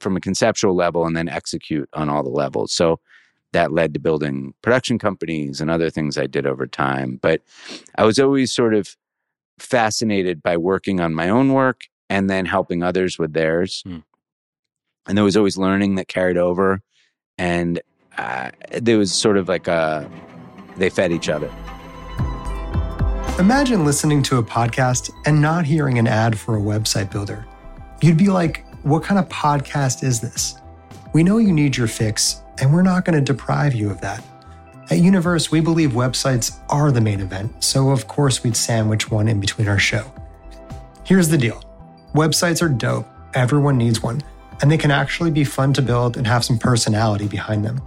from a conceptual level and then execute on all the levels. So that led to building production companies and other things I did over time. But I was always sort of fascinated by working on my own work and then helping others with theirs. Hmm. And there was always learning that carried over. And uh, there was sort of like a, they fed each other. Imagine listening to a podcast and not hearing an ad for a website builder. You'd be like, what kind of podcast is this? We know you need your fix, and we're not going to deprive you of that. At Universe, we believe websites are the main event, so of course we'd sandwich one in between our show. Here's the deal websites are dope, everyone needs one, and they can actually be fun to build and have some personality behind them.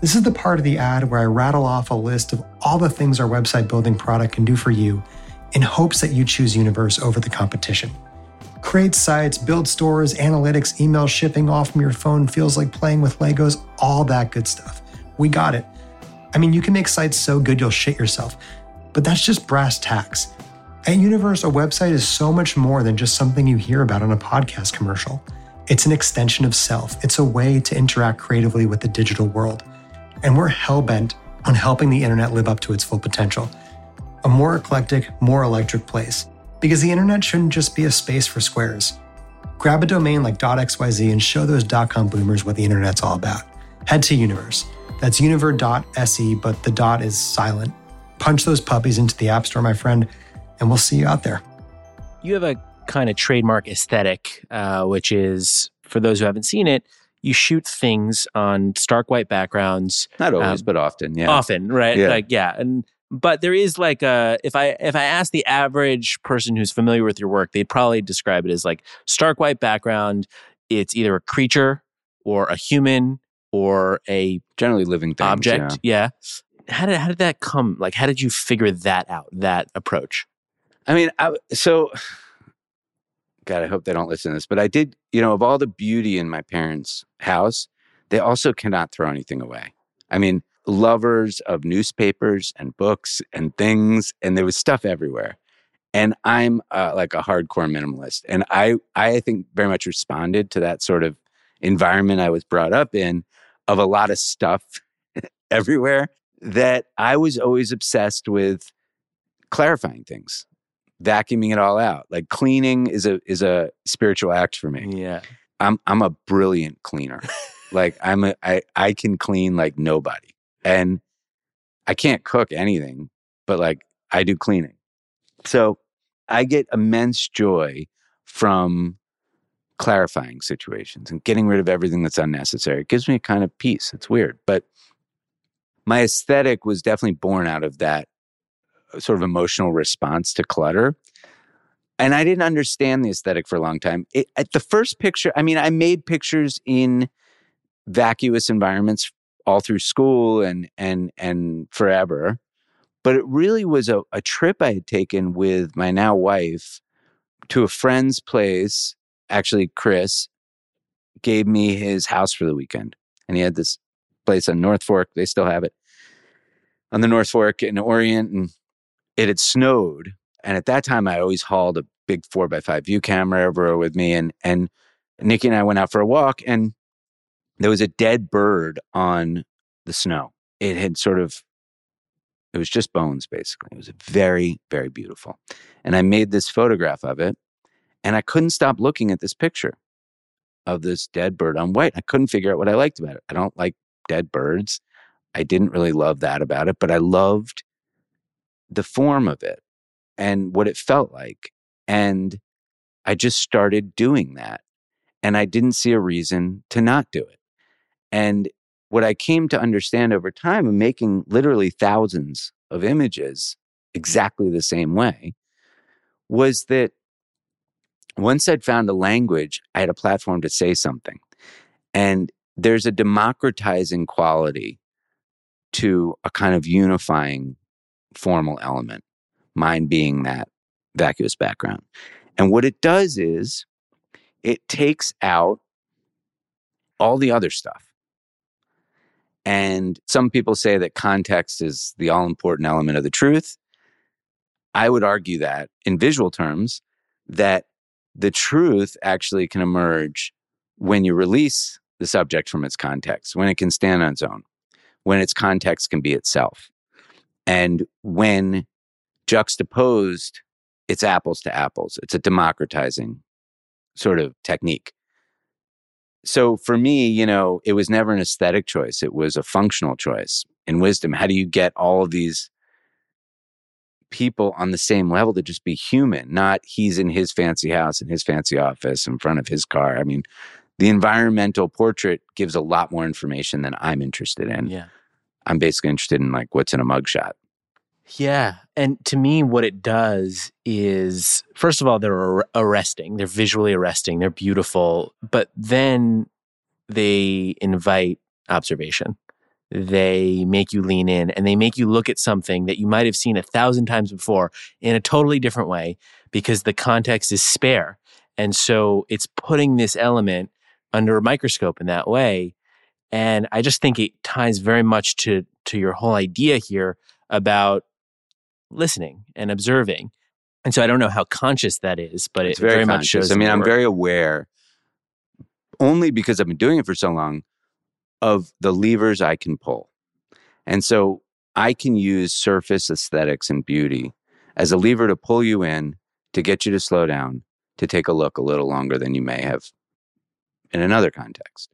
This is the part of the ad where I rattle off a list of all the things our website building product can do for you in hopes that you choose Universe over the competition. Create sites, build stores, analytics, email shipping off from your phone feels like playing with Legos, all that good stuff. We got it. I mean, you can make sites so good you'll shit yourself, but that's just brass tacks. At Universe, a website is so much more than just something you hear about on a podcast commercial. It's an extension of self, it's a way to interact creatively with the digital world. And we're hell bent on helping the internet live up to its full potential. A more eclectic, more electric place. Because the internet shouldn't just be a space for squares. Grab a domain like .xyz and show those .com boomers what the internet's all about. Head to Universe. That's univer.se, but the dot is silent. Punch those puppies into the App Store, my friend, and we'll see you out there. You have a kind of trademark aesthetic, uh, which is, for those who haven't seen it, you shoot things on stark white backgrounds. Not always, Um, but often. Yeah. Often, right? Yeah. Like, yeah. And but there is like a if I if I ask the average person who's familiar with your work, they'd probably describe it as like stark white background. It's either a creature or a human or a Generally living things. object. yeah. Yeah. How did how did that come? Like, how did you figure that out? That approach? I mean, I, so God, I hope they don't listen to this, but I did, you know, of all the beauty in my parents' house, they also cannot throw anything away. I mean, lovers of newspapers and books and things, and there was stuff everywhere. And I'm uh, like a hardcore minimalist, and I, I think very much responded to that sort of environment I was brought up in, of a lot of stuff everywhere. That I was always obsessed with clarifying things vacuuming it all out. Like cleaning is a is a spiritual act for me. Yeah. I'm I'm a brilliant cleaner. like I'm a I I can clean like nobody. And I can't cook anything, but like I do cleaning. So I get immense joy from clarifying situations and getting rid of everything that's unnecessary. It gives me a kind of peace. It's weird, but my aesthetic was definitely born out of that uh, sort of emotional response to clutter. And I didn't understand the aesthetic for a long time. It, at the first picture, I mean, I made pictures in vacuous environments all through school and and and forever. But it really was a, a trip I had taken with my now wife to a friend's place. Actually, Chris gave me his house for the weekend. And he had this place on North Fork. They still have it on the North Fork in Orient. And it had snowed. And at that time, I always hauled a big four by five view camera everywhere with me. And, and Nikki and I went out for a walk and there was a dead bird on the snow. It had sort of, it was just bones basically. It was very, very beautiful. And I made this photograph of it and I couldn't stop looking at this picture of this dead bird on white. I couldn't figure out what I liked about it. I don't like dead birds. I didn't really love that about it, but I loved the form of it and what it felt like. And I just started doing that. And I didn't see a reason to not do it. And what I came to understand over time making literally thousands of images exactly the same way was that once I'd found a language, I had a platform to say something. And there's a democratizing quality to a kind of unifying formal element, mine being that vacuous background. And what it does is it takes out all the other stuff. And some people say that context is the all important element of the truth. I would argue that in visual terms, that the truth actually can emerge when you release the subject from its context, when it can stand on its own, when its context can be itself. And when juxtaposed, it's apples to apples. It's a democratizing sort of technique. So for me, you know, it was never an aesthetic choice. It was a functional choice. In wisdom, how do you get all of these people on the same level to just be human, not he's in his fancy house in his fancy office in front of his car. I mean, the environmental portrait gives a lot more information than I'm interested in. Yeah. I'm basically interested in like what's in a mugshot. Yeah. And to me, what it does is, first of all, they're ar- arresting. They're visually arresting. They're beautiful. But then they invite observation. They make you lean in and they make you look at something that you might have seen a thousand times before in a totally different way because the context is spare. And so it's putting this element under a microscope in that way. And I just think it ties very much to, to your whole idea here about listening and observing. And so I don't know how conscious that is, but It's it very, much conscious. shows. I mean, I'm very aware, only because I've been doing it for so long, of the levers I can pull. And so I can use surface aesthetics and beauty as a lever to pull you in, to get you to slow down, to take a look a little longer than you may have in another context.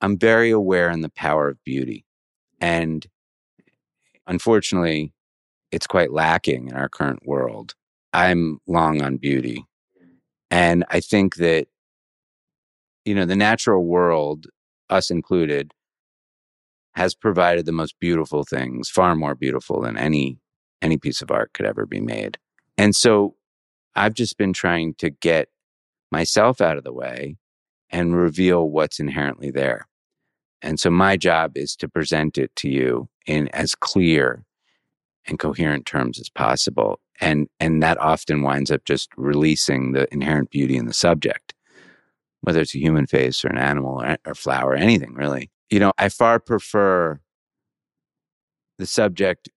I'm very aware in the power of beauty. And unfortunately, it's quite lacking in our current world. I'm long on beauty. And I think that, you know, the natural world, us included, has provided the most beautiful things, far more beautiful than any any piece of art could ever be made. And so I've just been trying to get myself out of the way and reveal what's inherently there. And so my job is to present it to you in as clear and coherent terms as possible. And and that often winds up just releasing the inherent beauty in the subject, whether it's a human face or an animal or, or flower, anything really. You know, I far prefer the subject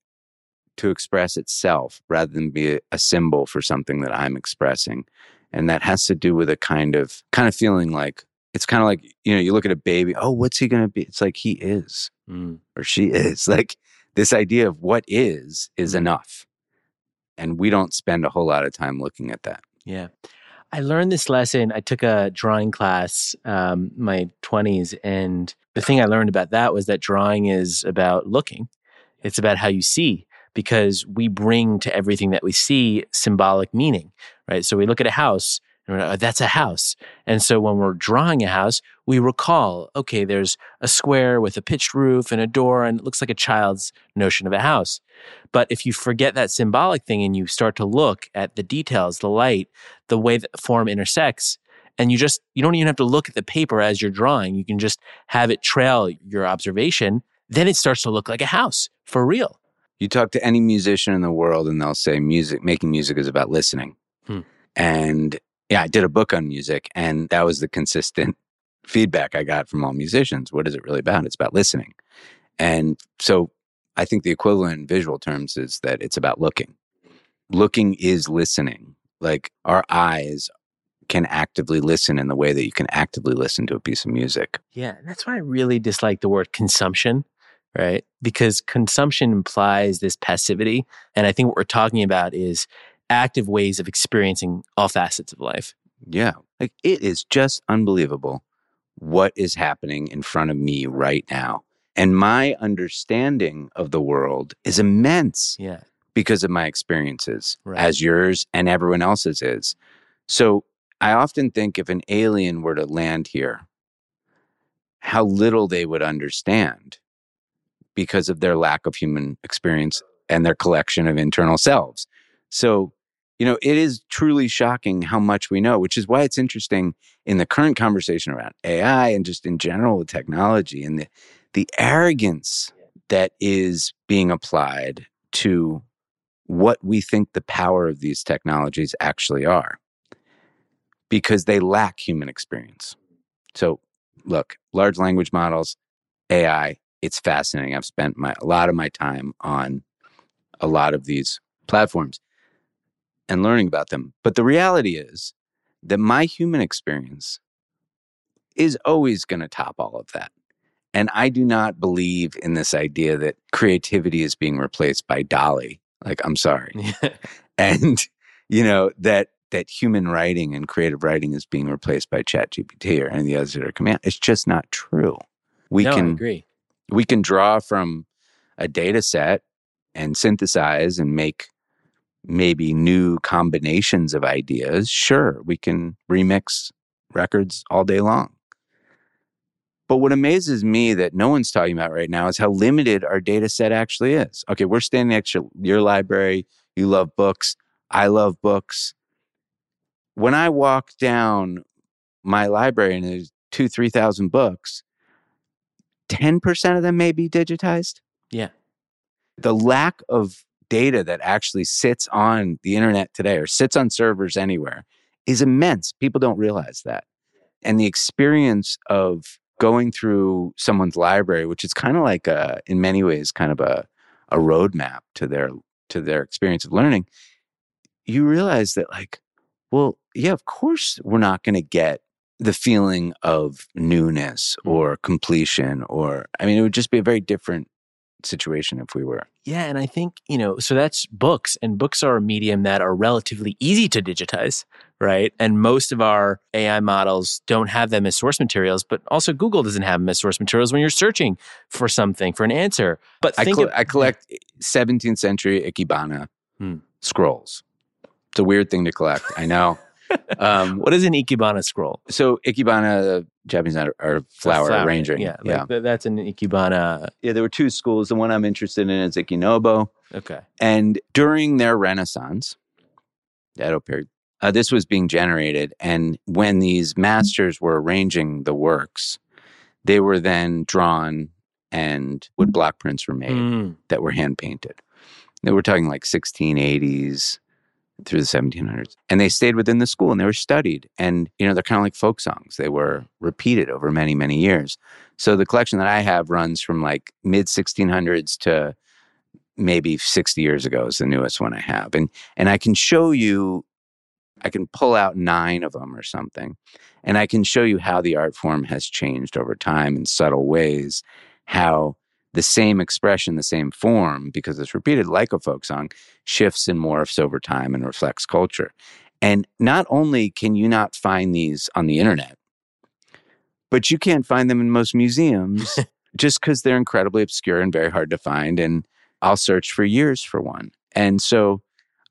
to express itself rather than be a, symbol for something that I'm expressing. And that has to do with a kind of kind of feeling like it's kind of like, you know, you look at a baby, oh, what's he gonna be? It's like he is Mm. or she is. Like this idea of what is is Mhm. enough. And we don't spend a whole lot of time looking at that. Yeah. I learned this lesson. I took a drawing class, um, my 20s, and the thing I learned about that was that drawing is about looking. It's about how you see because we bring to everything that we see symbolic meaning, right? So we look at a house and we're like, oh, that's a house. And so when we're drawing a house, we recall, okay, there's a square with a pitched roof and a door, and it looks like a child's notion of a house. But if you forget that symbolic thing and you start to look at the details, the light, the way that form intersects, and you just, you don't even have to look at the paper as you're drawing. You can just have it trail your observation. Then it starts to look like a house for real. You talk to any musician in the world and they'll say music making music is about listening. Hmm. And yeah, I did a book on music and that was the consistent feedback I got from all musicians. What is it really about? It's about listening. And so I think the equivalent in visual terms is that it's about looking. Looking is listening. Like our eyes can actively listen in the way that you can actively listen to a piece of music. Yeah. And that's why I really dislike the word consumption, right? Because consumption implies this passivity. And I think what we're talking about is active ways of experiencing all facets of life. Yeah. Like it is just unbelievable what is happening in front of me right now. And my understanding of the world is immense Yeah. because of my experiences, Right. as yours and everyone else's is. So I often think if an alien were to land here, how little they would understand because of their lack of human experience and their collection of internal selves. So, you know, it is truly shocking how much we know, which is why it's interesting in the current conversation around AI and just in general with technology and the, the arrogance that is being applied to what we think the power of these technologies actually are because they lack human experience. So, look, large language models, AI, it's fascinating. I've spent my, a lot of my time on a lot of these platforms and learning about them. But the reality is that my human experience is always going to top all of that. And I do not believe in this idea that creativity is being replaced by DALL-E. Like, I'm sorry. and, you know, that that human writing and creative writing is being replaced by ChatGPT or any of the others that are coming out. It's just not true. We no, I can agree. we can draw from a data set and synthesize and make maybe new combinations of ideas. Sure, we can remix records all day long. But what amazes me that no one's talking about right now is how limited our data set actually is. Okay, we're standing next to your library. You love books. I love books. When I walk down my library and there's two, 3,000 books, 10% of them may be digitized. Yeah. The lack of data that actually sits on the internet today or sits on servers anywhere is immense. People don't realize that. And the experience of going through someone's library, which is kind of like a, in many ways, kind of a, a roadmap to their to their experience of learning, you realize that like, well, yeah, of course we're not going to get the feeling of newness Mm. or completion or I mean it would just be a very different situation if we were. Yeah, and I think, you know, so that's books, and books are a medium that are relatively easy to digitize, right? And most of our AI models don't have them as source materials, but also Google doesn't have them as source materials when you're searching for something, for an answer. But I, col- of- I collect 17th century Ikebana Hmm. scrolls. It's a weird thing to collect. I know. um, what is an Ikebana scroll? so Ikebana, Japanese are, are flower, Flower, arranging. Yeah, yeah. like th- that's an Ikebana. yeah. There were two schools. The one I'm interested in is Ikenobo. Okay. And during their Renaissance, the Edo period, uh, this was being generated. And when these masters were arranging the works, they were then drawn and wood block prints were made Mm, that were hand painted. They were talking like 1680s through the 1700s. And they stayed within the school and they were studied. And, you know, they're kind of like folk songs. They were repeated over many, many years. So the collection that I have runs from like mid 1600s to maybe 60 years ago is the newest one I have. And and I can show you I can pull out 9 of them or something. And I can show you how the art form has changed over time in subtle ways, how the same expression, the same form, because it's repeated like a folk song, shifts and morphs over time and reflects culture. And not only can you not find these on the internet, but you can't find them in most museums just because they're incredibly obscure and very hard to find. And I'll search for years for one. And so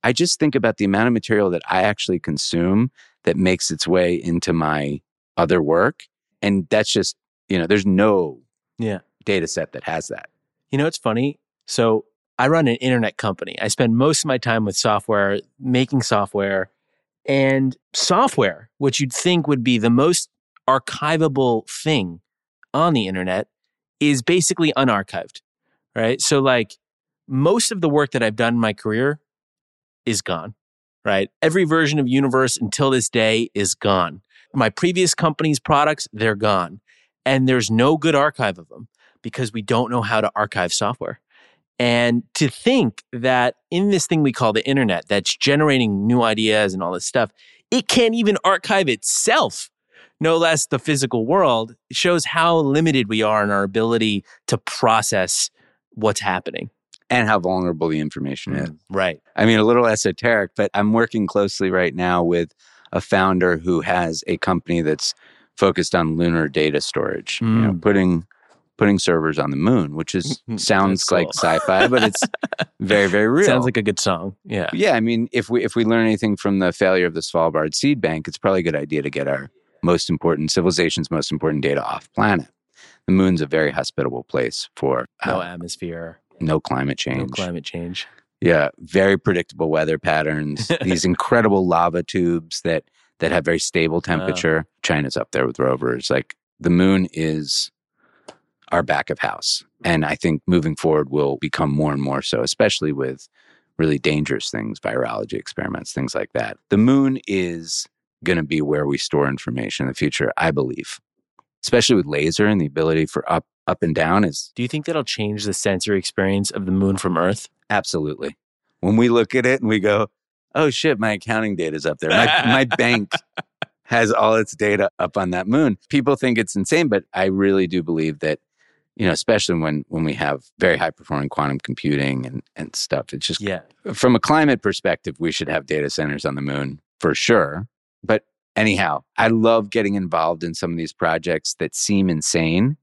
I just think about the amount of material that I actually consume that makes its way into my other work. And that's just, you know, there's no Yeah. Data set that has that. You know, it's funny. So I run an internet company. I spend most of my time with software, making software and software, which you'd think would be the most archivable thing on the internet, is basically unarchived, right? So, like, most of the work that I've done in my career is gone, right? Every version of Universe until this day is gone. My previous company's products, they're gone. And there's no good archive of them because we don't know how to archive software. And to think that in this thing we call the internet that's generating new ideas and all this stuff, it can't even archive itself, no less the physical world, shows how limited we are in our ability to process what's happening. And how vulnerable the information is. Right. I mean, a little esoteric, but I'm working closely right now with a founder who has a company that's focused on lunar data storage, you know, Mm. putting putting servers on the moon, which is sounds That's like sci-fi, but it's very, very real. Sounds like a good song. Yeah. yeah, I mean, if we if we learn anything from the failure of the Svalbard seed bank, it's probably a good idea to get our most important civilization's most important data off planet. The moon's a very hospitable place for No uh, atmosphere, no climate change. no climate change. Yeah, very predictable weather patterns. these incredible lava tubes that that have very stable temperature. China's up there with rovers. Like the moon is our back of house, and I think moving forward will become more and more so, especially with really dangerous things, virology experiments, things like that. The moon is going to be where we store information in the future, I believe. Especially with laser and the ability for up up and down is Do you think that'll change the sensory experience of the moon from Earth? Absolutely. When we look at it and we go, oh shit, my accounting data's up there. My, my bank has all its data up on that moon. People think it's insane, but I really do believe that, you know, especially when when we have very high performing quantum computing and, and stuff. It's just Yeah. from a climate perspective, we should have data centers on the moon for sure. But anyhow, I love getting involved in some of these projects that seem insane.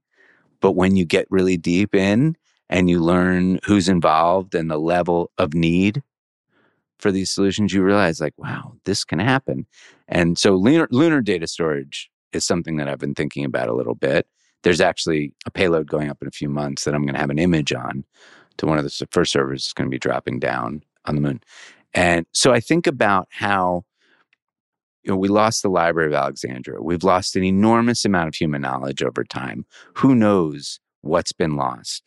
But when you get really deep in and you learn who's involved and the level of need for these solutions, you realize, like, wow, this can happen. And so lunar, lunar data storage is something that I've been thinking about a little bit. There's actually a payload going up in a few months that I'm going to have an image on to one of the first servers that's going to be dropping down on the moon. And so I think about how you know, we lost the Library of Alexandria. We've lost an enormous amount of human knowledge over time. Who knows what's been lost?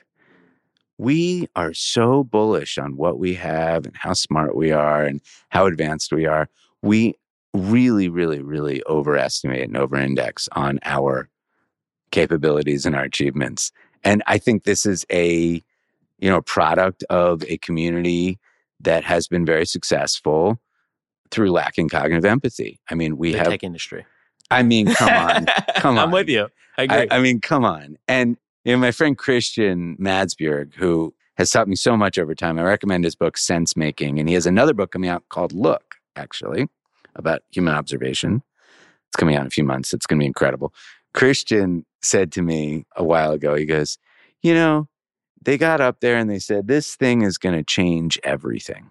We are so bullish on what we have and how smart we are and how advanced we are. We really, really, really overestimate and overindex on our capabilities and our achievements. And I think this is a, you know, product of a community that has been very successful through lacking cognitive empathy. I mean, we the have tech industry. I mean, come on. Come on. I'm with you. I agree. I, I mean, come on. And you know, my friend Christian Madsbjerg, who has taught me so much over time, I recommend his book Sense Making, and he has another book coming out called Look, actually, about human observation. It's coming out in a few months. It's going to be incredible. Christian said to me a while ago, he goes, "You know, they got up there and they said this thing is going to change everything."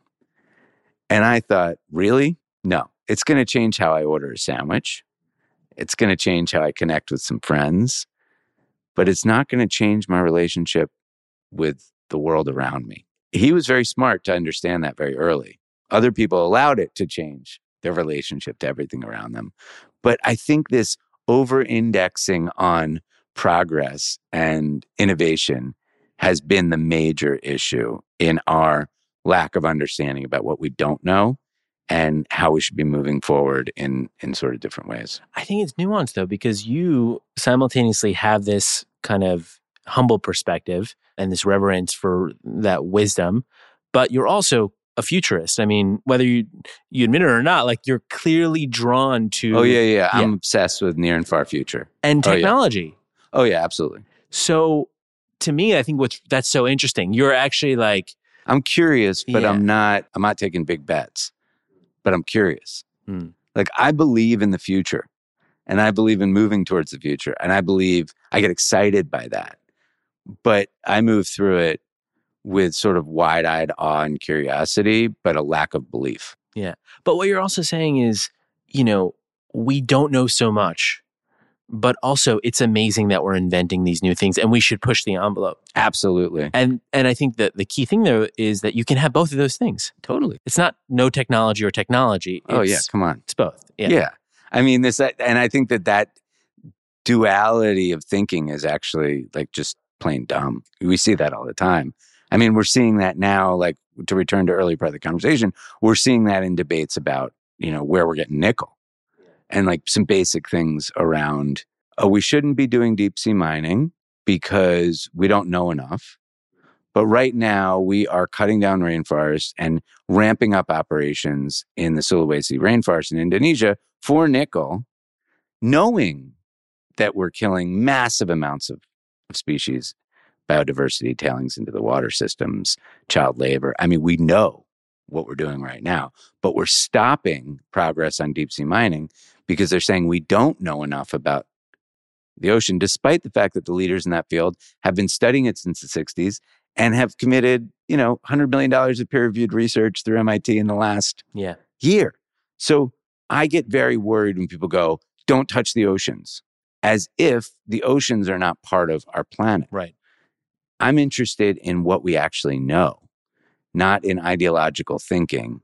And I thought, really? No, it's going to change how I order a sandwich. It's going to change how I connect with some friends, but it's not going to change my relationship with the world around me. He was very smart to understand that very early. Other people allowed it to change their relationship to everything around them. But I think this over indexing on progress and innovation has been the major issue in our lack of understanding about what we don't know and how we should be moving forward in in sort of different ways. I think it's nuanced though, because you simultaneously have this kind of humble perspective and this reverence for that wisdom, but you're also a futurist. I mean, whether you you admit it or not, like you're clearly drawn to Oh yeah, yeah. I'm obsessed with near and far future. and Oh, yeah. technology. Oh yeah, absolutely. So to me, I think what's that's so interesting. You're actually like, I'm curious, but Yeah. I'm not I'm not taking big bets. But I'm curious. Hmm. Like I believe in the future and I believe in moving towards the future and I believe I get excited by that. But I move through it with sort of wide-eyed awe and curiosity, but a lack of belief. Yeah. But what you're also saying is, you know, we don't know so much, but also it's amazing that we're inventing these new things and we should push the envelope. Absolutely. And and I think that the key thing though is that you can have both of those things. Totally. It's not no technology or technology. Oh yeah, come on. It's both. Yeah. Yeah. I mean, this, and I think that that duality of thinking is actually like just plain dumb. We see that all the time. I mean, we're seeing that now, like to return to earlier part of the conversation, we're seeing that in debates about, you know, where we're getting nickel and like some basic things around, oh, we shouldn't be doing deep sea mining because we don't know enough. But right now, we are cutting down rainforests and ramping up operations in the Sulawesi rainforest in Indonesia for nickel, knowing that we're killing massive amounts of, of species, biodiversity, tailings into the water systems, child labor. I mean, we know what we're doing right now, but we're stopping progress on deep sea mining because they're saying we don't know enough about the ocean, despite the fact that the leaders in that field have been studying it since the 60s and have committed, you know, $100 million of peer reviewed research through MIT in the last Yeah. year. So I get very worried when people go, don't touch the oceans, as if the oceans are not part of our planet. Right. I'm interested in what we actually know, not in ideological thinking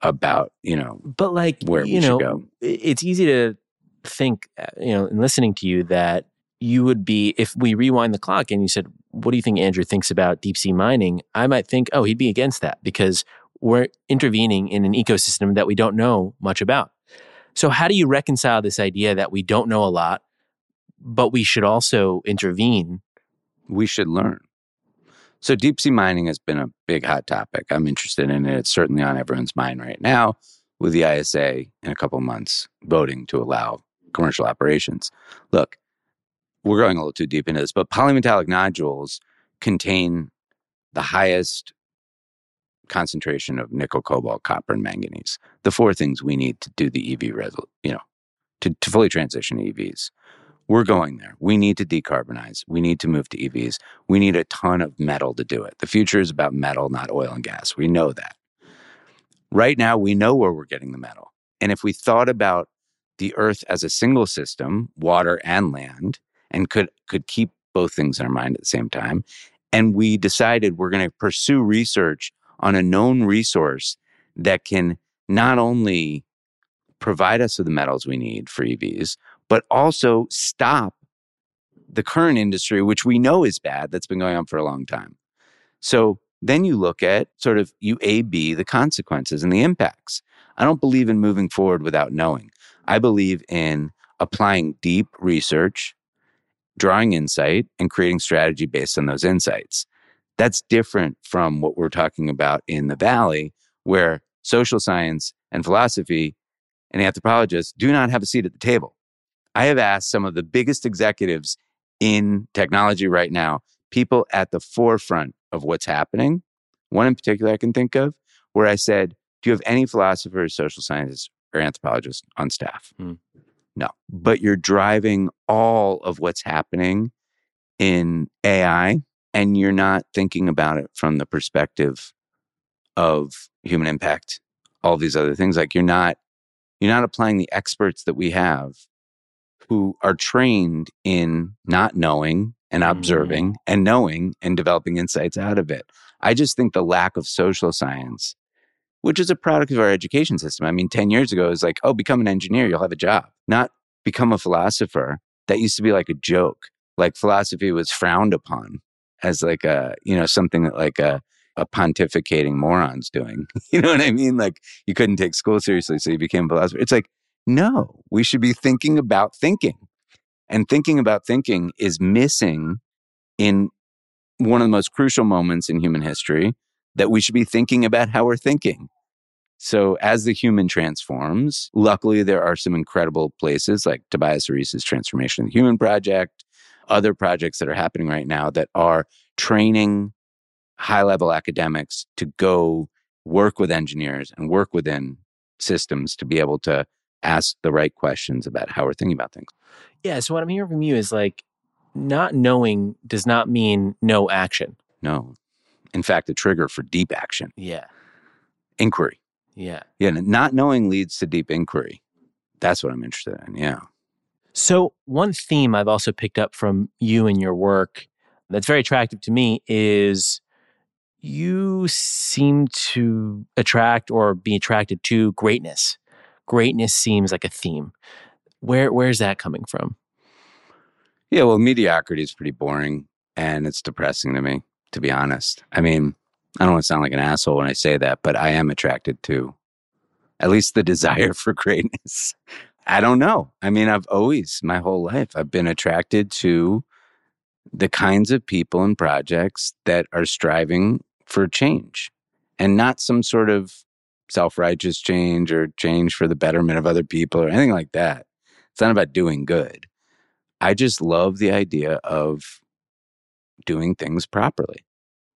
about, you know, But like Where you we should know, go. it's easy to think, uh, you know, in listening to you that you would be if we rewind the clock and you said, "What do you think Andrew thinks about deep sea mining?" I might think, "Oh, he'd be against that because we're intervening in an ecosystem that we don't know much about." So, how do you reconcile this idea that we don't know a lot, but we should also intervene? we should learn. So deep sea mining has been a big hot topic. I'm interested in it. It's certainly on everyone's mind right now with the ISA in a couple months voting to allow commercial operations. Look, we're going a little too deep into this, but polymetallic nodules contain the highest concentration of nickel, cobalt, copper, and manganese. The four things we need to do the EV, resol- you know, to, to fully transition EVs. We're going there. We need to decarbonize. We need to move to EVs. We need a ton of metal to do it. The future is about metal, not oil and gas. We know that. Right now, we know where we're getting the metal. And if we thought about the earth as a single system, water and land, and could, could keep both things in our mind at the same time, and we decided we're going to pursue research on a known resource that can not only provide us with the metals we need for EVs, but also stop the current industry, which we know is bad, that's been going on for a long time. So then you look at sort of you A B the consequences and the impacts. I don't believe in moving forward without knowing. I believe in applying deep research, drawing insight, and creating strategy based on those insights. That's different from what we're talking about in the Valley, where social science and philosophy and anthropologists do not have a seat at the table. I have asked some of the biggest executives in technology right now, people at the forefront of what's happening. One in particular I can think of, where I said, Do you have any philosophers, social scientists, or anthropologists on staff? Hmm. No. But you're driving all of what's happening in AI, and you're not thinking about it from the perspective of human impact, all these other things. Like you're not you're not applying the experts that we have who are trained in not knowing and mm-hmm. observing and knowing and developing insights out of it. I just think the lack of social science, which is a product of our education system. I mean, 10 years ago, it was like, oh, become an engineer, you'll have a job, not become a philosopher. That used to be like a joke. Like philosophy was frowned upon as like a, you know, something that like a, a pontificating morons doing. You know what I mean? Like you couldn't take school seriously, so you became a philosopher. It's like, no, we should be thinking about thinking. And thinking about thinking is missing in one of the most crucial moments in human history that we should be thinking about how we're thinking. So, as the human transforms, luckily there are some incredible places like Tobias Rees's Transformation of the Human Project, other projects that are happening right now that are training high level academics to go work with engineers and work within systems to be able to ask the right questions about how we're thinking about things. Yeah. So what I'm hearing from you is like not knowing does not mean no action. No. In fact, a trigger for deep action, Yeah. inquiry. Yeah. Yeah, not knowing leads to deep inquiry. That's what I'm interested in. Yeah. So, one theme I've also picked up from you and your work that's very attractive to me is you seem to attract or be attracted to greatness. Greatness seems like a theme. Where where's that coming from? Yeah, well, mediocrity is pretty boring and it's depressing to me, to be honest. I mean, I don't want to sound like an asshole when I say that, but I am attracted to at least the desire for greatness. I don't know. I mean, I've always, my whole life, I've been attracted to the kinds of people and projects that are striving for change and not some sort of self righteous change or change for the betterment of other people or anything like that. It's not about doing good. I just love the idea of doing things properly.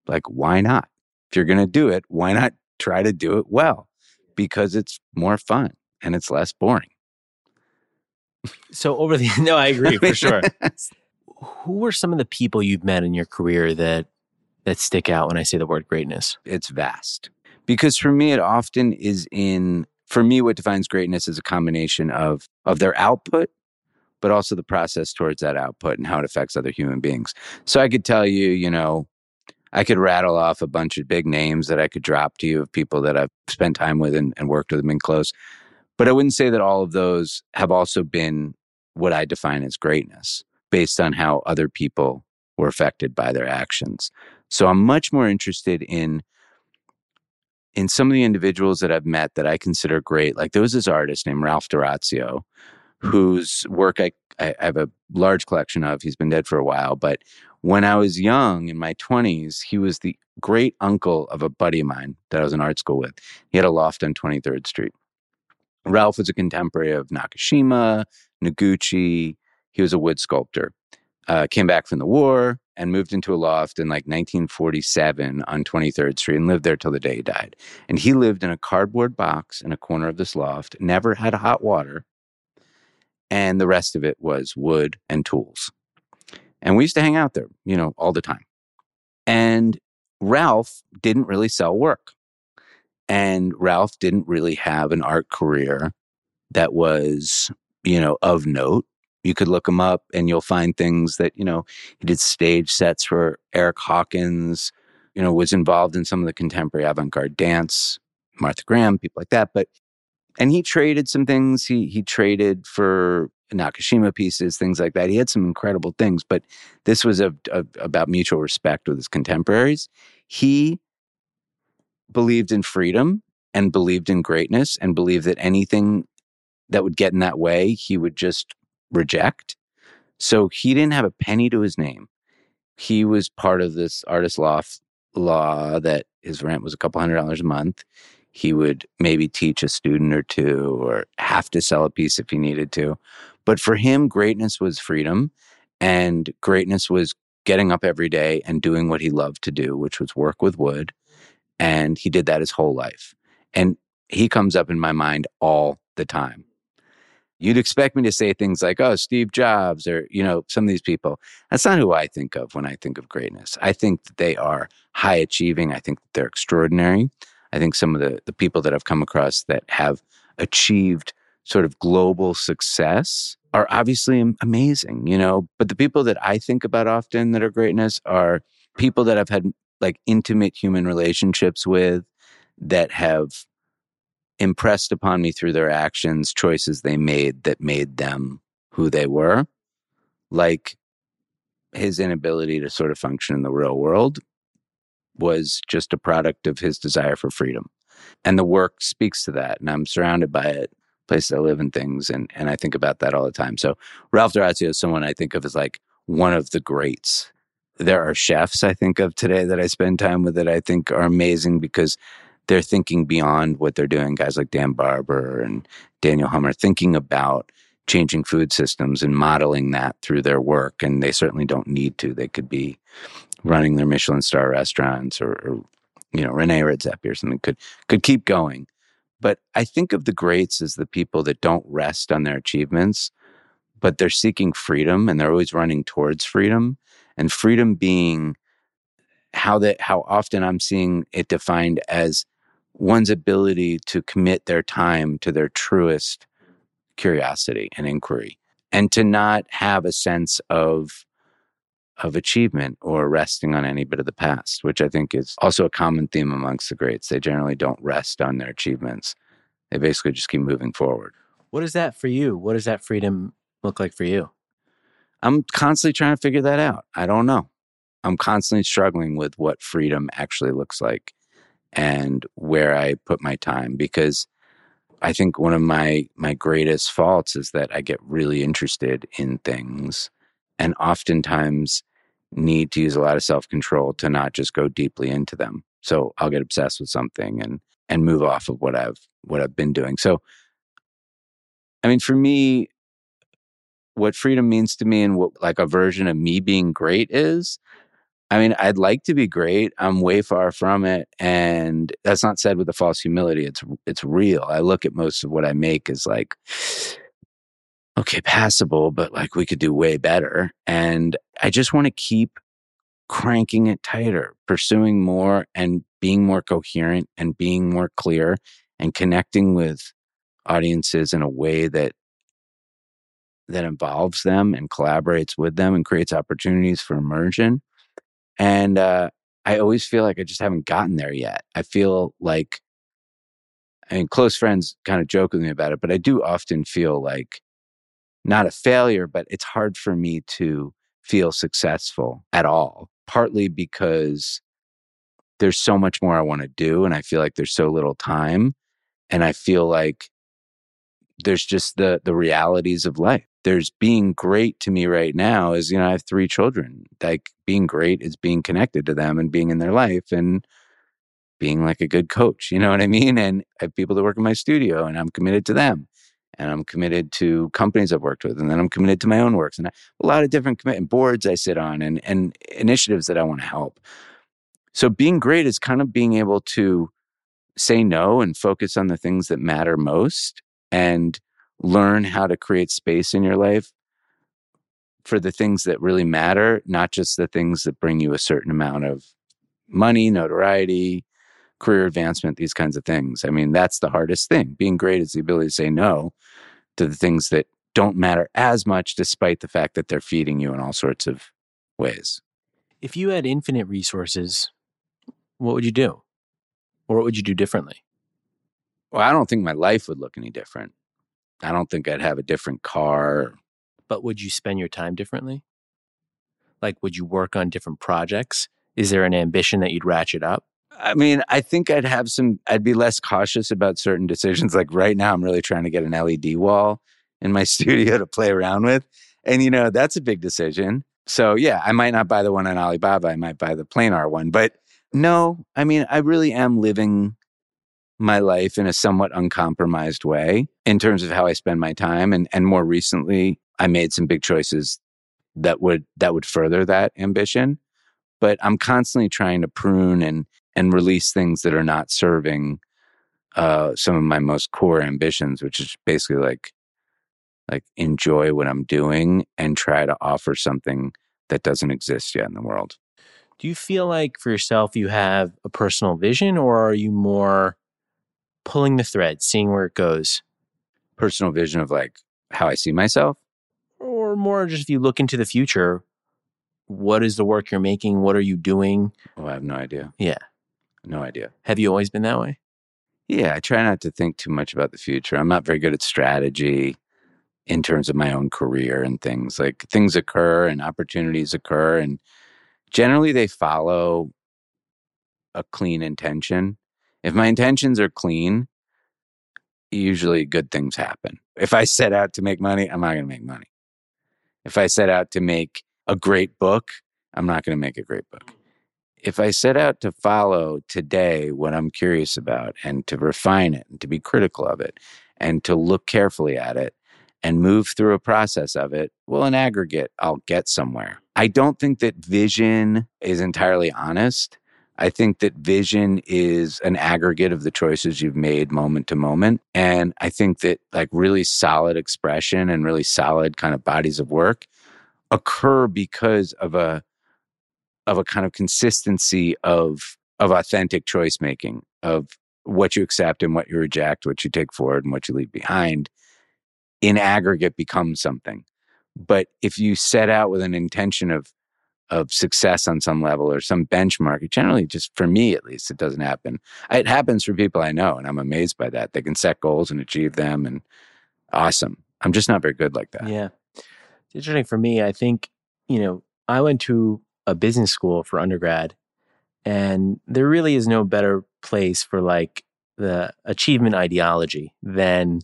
Like, why not? If you're going to do it, why not try to do it well? Because it's more fun and it's less boring. So over the no, I agree for sure. Who are some of the people you've met in your career that that stick out when I say the word greatness? it's vast. Because for me, it often is in, for me, what defines greatness is a combination of, of their output, but also the process towards that output and how it affects other human beings. So I could tell you, you know, I could rattle off a bunch of big names that I could drop to you of people that I've spent time with and, and worked with them in close. But I wouldn't say that all of those have also been what I define as greatness based on how other people were affected by their actions. So I'm much more interested in in some of the individuals that I've met that I consider great. Like there was this artist named Ralph d'Orazio, whose work I, I have a large collection of. He's been dead for a while, but when I was young in my 20s, he was the great uncle of a buddy of mine that I was in art school with. He had a loft on 23rd Street. Ralph was a contemporary of Nakashima, Noguchi. He was a wood sculptor. Uh, came back from the war and moved into a loft in like 1947 on 23rd Street and lived there till the day he died. And he lived in a cardboard box in a corner of this loft, never had hot water, and the rest of it was wood and tools. And we used to hang out there, you know, all the time. And Ralph didn't really sell work. And Ralph didn't really have an art career that was, you know, of note. You could look him up and you'll find things that, you know, he did stage sets for Erick Hawkins, you know, was involved in some of the contemporary avant garde dance, Martha Graham, people like that. But, and he traded some things. He, he traded for Nakashima pieces, things like that. He had some incredible things, but this was a, a, about mutual respect with his contemporaries. He believed in freedom and believed in greatness and believed that anything that would get in that way, he would just reject. So he didn't have a penny to his name. He was part of this artist loft law that his rent was a couple hundred dollars a month. He would maybe teach a student or two or have to sell a piece if he needed to. But for him, greatness was freedom and greatness was getting up every day and doing what he loved to do, which was work with wood. And he did that his whole life. And he comes up in my mind all the time. You'd expect me to say things like, oh, Steve Jobs or, you know, some of these people. That's not who I think of when I think of greatness. I think that they are high achieving. I think they're extraordinary. I think some of the, the people that I've come across that have achieved sort of global success are obviously amazing, you know. But the people that I think about often that are greatness are people that I've had like intimate human relationships with that have impressed upon me through their actions, choices they made that made them who they were. Like his inability to sort of function in the real world was just a product of his desire for freedom. And the work speaks to that. And I'm surrounded by it, places I live and things. And, and I think about that all the time. So Ralph d'Orazio is someone I think of as like one of the greats. There are chefs I think of today that I spend time with that I think are amazing because they're thinking beyond what they're doing. Guys like Dan Barber and Daniel Humm thinking about changing food systems and modeling that through their work. And they certainly don't need to. They could be running their Michelin star restaurants or, or you know, Rene Redzepi or something could could keep going. But I think of the greats as the people that don't rest on their achievements, but they're seeking freedom and they're always running towards freedom. And freedom being how that how often I'm seeing it defined as one's ability to commit their time to their truest curiosity and inquiry and to not have a sense of of achievement or resting on any bit of the past which i think is also a common theme amongst the greats. They generally don't rest on their achievements. They basically just keep moving forward. What is that for you? What does that freedom look like for you? I'm constantly trying to figure that out. I don't know. I'm constantly struggling with what freedom actually looks like and where I put my time because I think one of my my greatest faults is that I get really interested in things and oftentimes need to use a lot of self-control to not just go deeply into them. So I'll get obsessed with something and and move off of what I've what I've been doing. So I mean for me what freedom means to me and what like a version of me being great is I mean, I'd like to be great. I'm way far from it, and that's not said with a false humility. It's it's real. I look at most of what I make as like, okay, passable, but like we could do way better. And I just want to keep cranking it tighter, pursuing more, and being more coherent, and being more clear, and connecting with audiences in a way that that involves them and collaborates with them and creates opportunities for immersion and uh, I always feel like I just haven't gotten there yet. I feel like, mean, close friends kind of joke with me about it, but I do often feel like not a failure, but it's hard for me to feel successful at all. Partly because there's so much more I want to do, and I feel like there's so little time. And I feel like there's just the the realities of life there's being great to me right now is you know i have three children like being great is being connected to them and being in their life and being like a good coach. You know what I mean? And I have people that work in my studio and I'm committed to them. And I'm committed to companies I've worked with. And then I'm committed to my own works and I, a lot of different commitment boards I sit on and, and initiatives that I want to help. So being great is kind of being able to say no and focus on the things that matter most and learn how to create space in your life for the things that really matter, not just the things that bring you a certain amount of money, notoriety, career advancement, these kinds of things. I mean, that's the hardest thing. Being great is the ability to say no to the things that don't matter as much, despite the fact that they're feeding you in all sorts of ways. If you had infinite resources, what would you do? Or what would you do differently? Well, I don't think my life would look any different. I don't think I'd have a different car. But would you spend your time differently? Like, would you work on different projects? Is there an ambition that you'd ratchet up? I mean, I think I'd have some, I'd be less cautious about certain decisions. Like right now, I'm really trying to get an LED wall in my studio to play around with. And, you know, that's a big decision. So, yeah, I might not buy the one on Alibaba. I might buy the Planar one. But no, I mean, I really am living my life in a somewhat uncompromised way in terms of how I spend my time. And, and more recently, I made some big choices that would that would further that ambition. But I'm constantly trying to prune and and release things that are not serving uh, some of my most core ambitions, which is basically like like enjoy what I'm doing and try to offer something that doesn't exist yet in the world. Do you feel like for yourself you have a personal vision or are you more pulling the thread, seeing where it goes? Personal vision of like how I see myself? Or more just if you look into the future, what is the work you're making? What are you doing? Oh, I have no idea. Yeah. No idea. Have you always been that way? Yeah, I try not to think too much about the future. I'm not very good at strategy in terms of my own career and things. Like things occur and opportunities occur and generally they follow a clean intention. If my intentions are clean, usually good things happen. If I set out to make money, I'm not going to make money. If I set out to make a great book, I'm not going to make a great book. If I set out to follow today what I'm curious about and to refine it and to be critical of it and to look carefully at it and move through a process of it, well, in aggregate, I'll get somewhere. I don't think that vision is entirely honest. I think that vision is an aggregate of the choices you've made moment to moment. And I think that like really solid expression and really solid kind of bodies of work occur because of a of a kind of consistency of of authentic choice making of what you accept and what you reject, what you take forward and what you leave behind in aggregate becomes something. But if you set out with an intention of of success on some level or some benchmark, it generally just for me at least, it doesn't happen. It happens for people I know, and I'm amazed by that. They can set goals and achieve them, and awesome. I'm just not very good like that. Yeah, it's interesting for me. I think you know I went to a business school for undergrad, and there really is no better place for like the achievement ideology than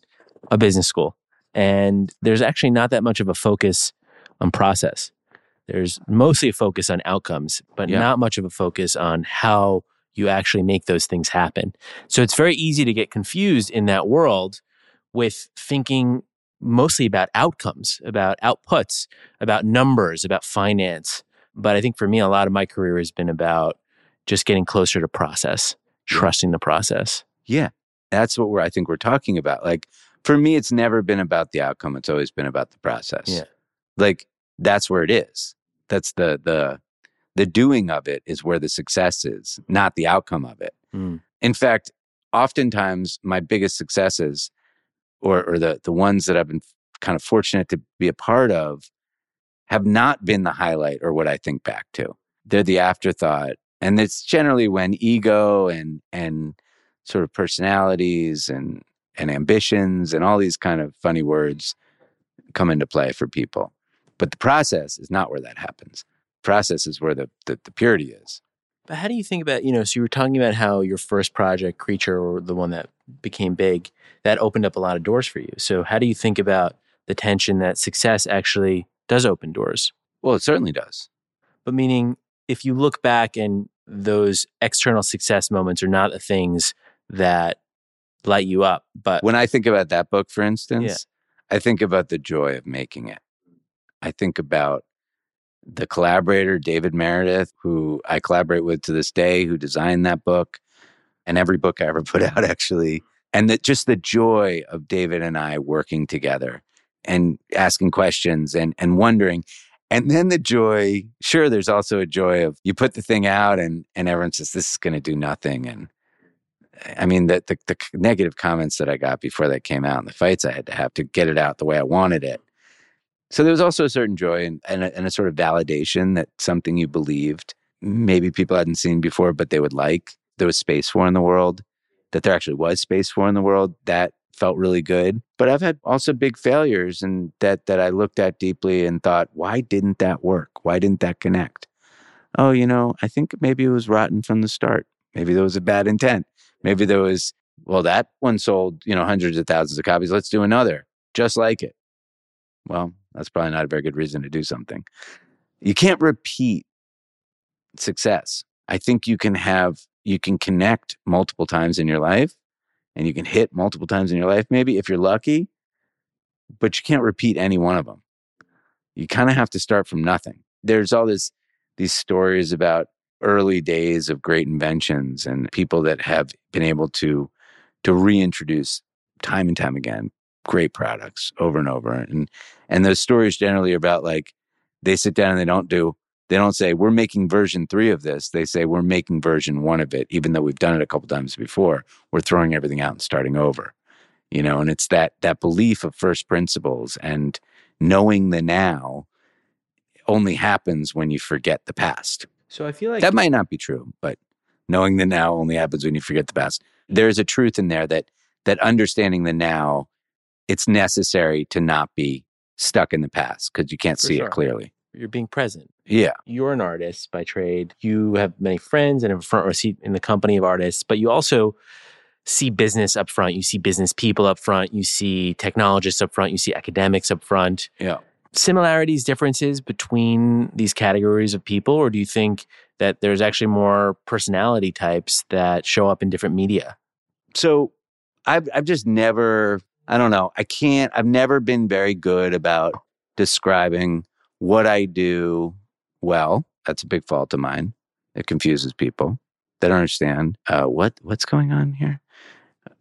a business school. And there's actually not that much of a focus on process. There's mostly a focus on outcomes, but Yeah. not much of a focus on how you actually make those things happen. So it's very easy to get confused in that world with thinking mostly about outcomes, about outputs, about numbers, about finance. But I think for me, a lot of my career has been about just getting closer to process, trusting the process. Yeah. That's what we're I think we're talking about. Like for me, it's never been about the outcome. It's always been about the process. Yeah. Like that's where it is. That's the the the doing of it is where the success is, not the outcome of it. Mm. In fact, oftentimes my biggest successes or or the the ones that I've been kind of fortunate to be a part of have not been the highlight or what I think back to. They're the afterthought. And it's generally when ego and and sort of personalities and and ambitions and all these kind of funny words come into play for people. But the process is not where that happens. Process is where the, the, the purity is. But how do you think about, you know, so you were talking about how your first project, Creature, or the one that became big, that opened up a lot of doors for you. So how do you think about the tension that success actually does open doors? Well, it certainly does. But meaning, if you look back and those external success moments are not the things that light you up. But when I think about that book, for instance, I think about the joy of making it. I think about the collaborator, David Meredith, who I collaborate with to this day, who designed that book and every book I ever put out, actually. And that just the joy of David and I working together and asking questions and, and wondering. And then the joy, sure, there's also a joy of you put the thing out and, and everyone says, this is going to do nothing. And eh, I mean, the, the, the negative comments that I got before that came out and the fights I had to have to get it out the way I wanted it. So there was also a certain joy and, and, a, and a sort of validation that something you believed, maybe people hadn't seen before, but they would like, there was space for in the world, that there actually was space for in the world. That felt really good. But I've had also big failures and that that I looked at deeply and thought, why didn't that work? Why didn't that connect? Oh, you know, I think maybe it was rotten from the start. Maybe there was a bad intent. Maybe there was, well, that one sold, you know, hundreds of thousands of copies. Let's do another just like it. Well, that's probably not a very good reason to do something. You can't repeat success. I think you can have, you can connect multiple times in your life and you can hit multiple times in your life, maybe if you're lucky, but you can't repeat any one of them. You kind of have to start from nothing. There's all this, these stories about early days of great inventions and people that have been able to to reintroduce time and time again great products over and over and and those stories generally are about like they sit down and they don't do they don't say we're making version 3 of this they say we're making version 1 of it even though we've done it a couple times before we're throwing everything out and starting over you know and it's that that belief of first principles and knowing the now only happens when you forget the past so I feel like that might not be true, but knowing the now only happens when you forget the past. There's a truth in there that that understanding the now, it's necessary to not be stuck in the past because you can't For see sure. it clearly. you're being present. Yeah. You're an artist by trade. You have many friends and have a front row seat in the company of artists, but you also see business up front. You see business people up front. You see technologists up front. You see academics up front. Yeah. similarities, differences between these categories of people, or do you think that there's actually more personality types that show up in different media? So I've I've just never I don't know. I can't I've never been very good about describing what I do well. That's a big fault of mine. It confuses people. They don't understand uh, what what's going on here.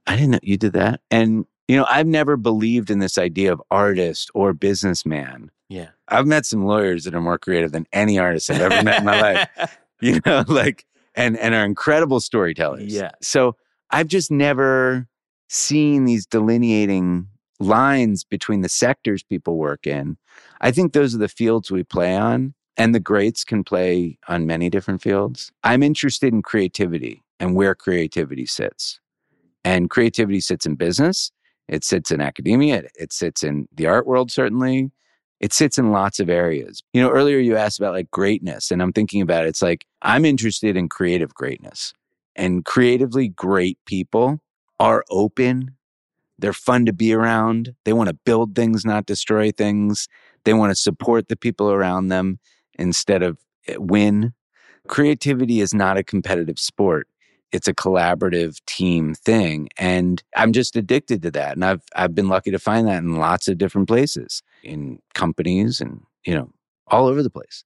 I didn't know you did that. And you know, I've never believed in this idea of artist or businessman. Yeah. I've met some lawyers that are more creative than any artist I've ever met in my life. You know, like and and are incredible storytellers. Yeah. So I've just never seen these delineating lines between the sectors people work in. I think those are the fields we play on, and the greats can play on many different fields. I'm interested in creativity and where creativity sits. And creativity sits in business, it sits in academia, it, it sits in the art world, certainly. It sits in lots of areas. You know, earlier you asked about like greatness, and I'm thinking about it. It's like I'm interested in creative greatness. And creatively great people are open. They're fun to be around. They want to build things, not destroy things. They want to support the people around them instead of eh, win. Creativity is not a competitive sport. It's a collaborative team thing. And I'm just addicted to that. And I've I've been lucky to find that in lots of different places, in companies and, you know, all over the place.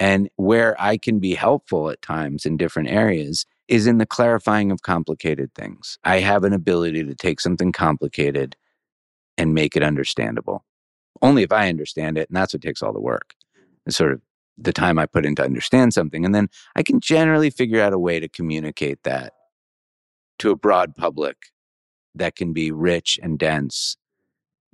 And where I can be helpful at times in different areas is in the clarifying of complicated things. I have an ability to take something complicated and make it understandable. Only if I understand it, and that's what takes all the work. It's sort of the time I put in to understand something. And then I can generally figure out a way to communicate that to a broad public that can be rich and dense,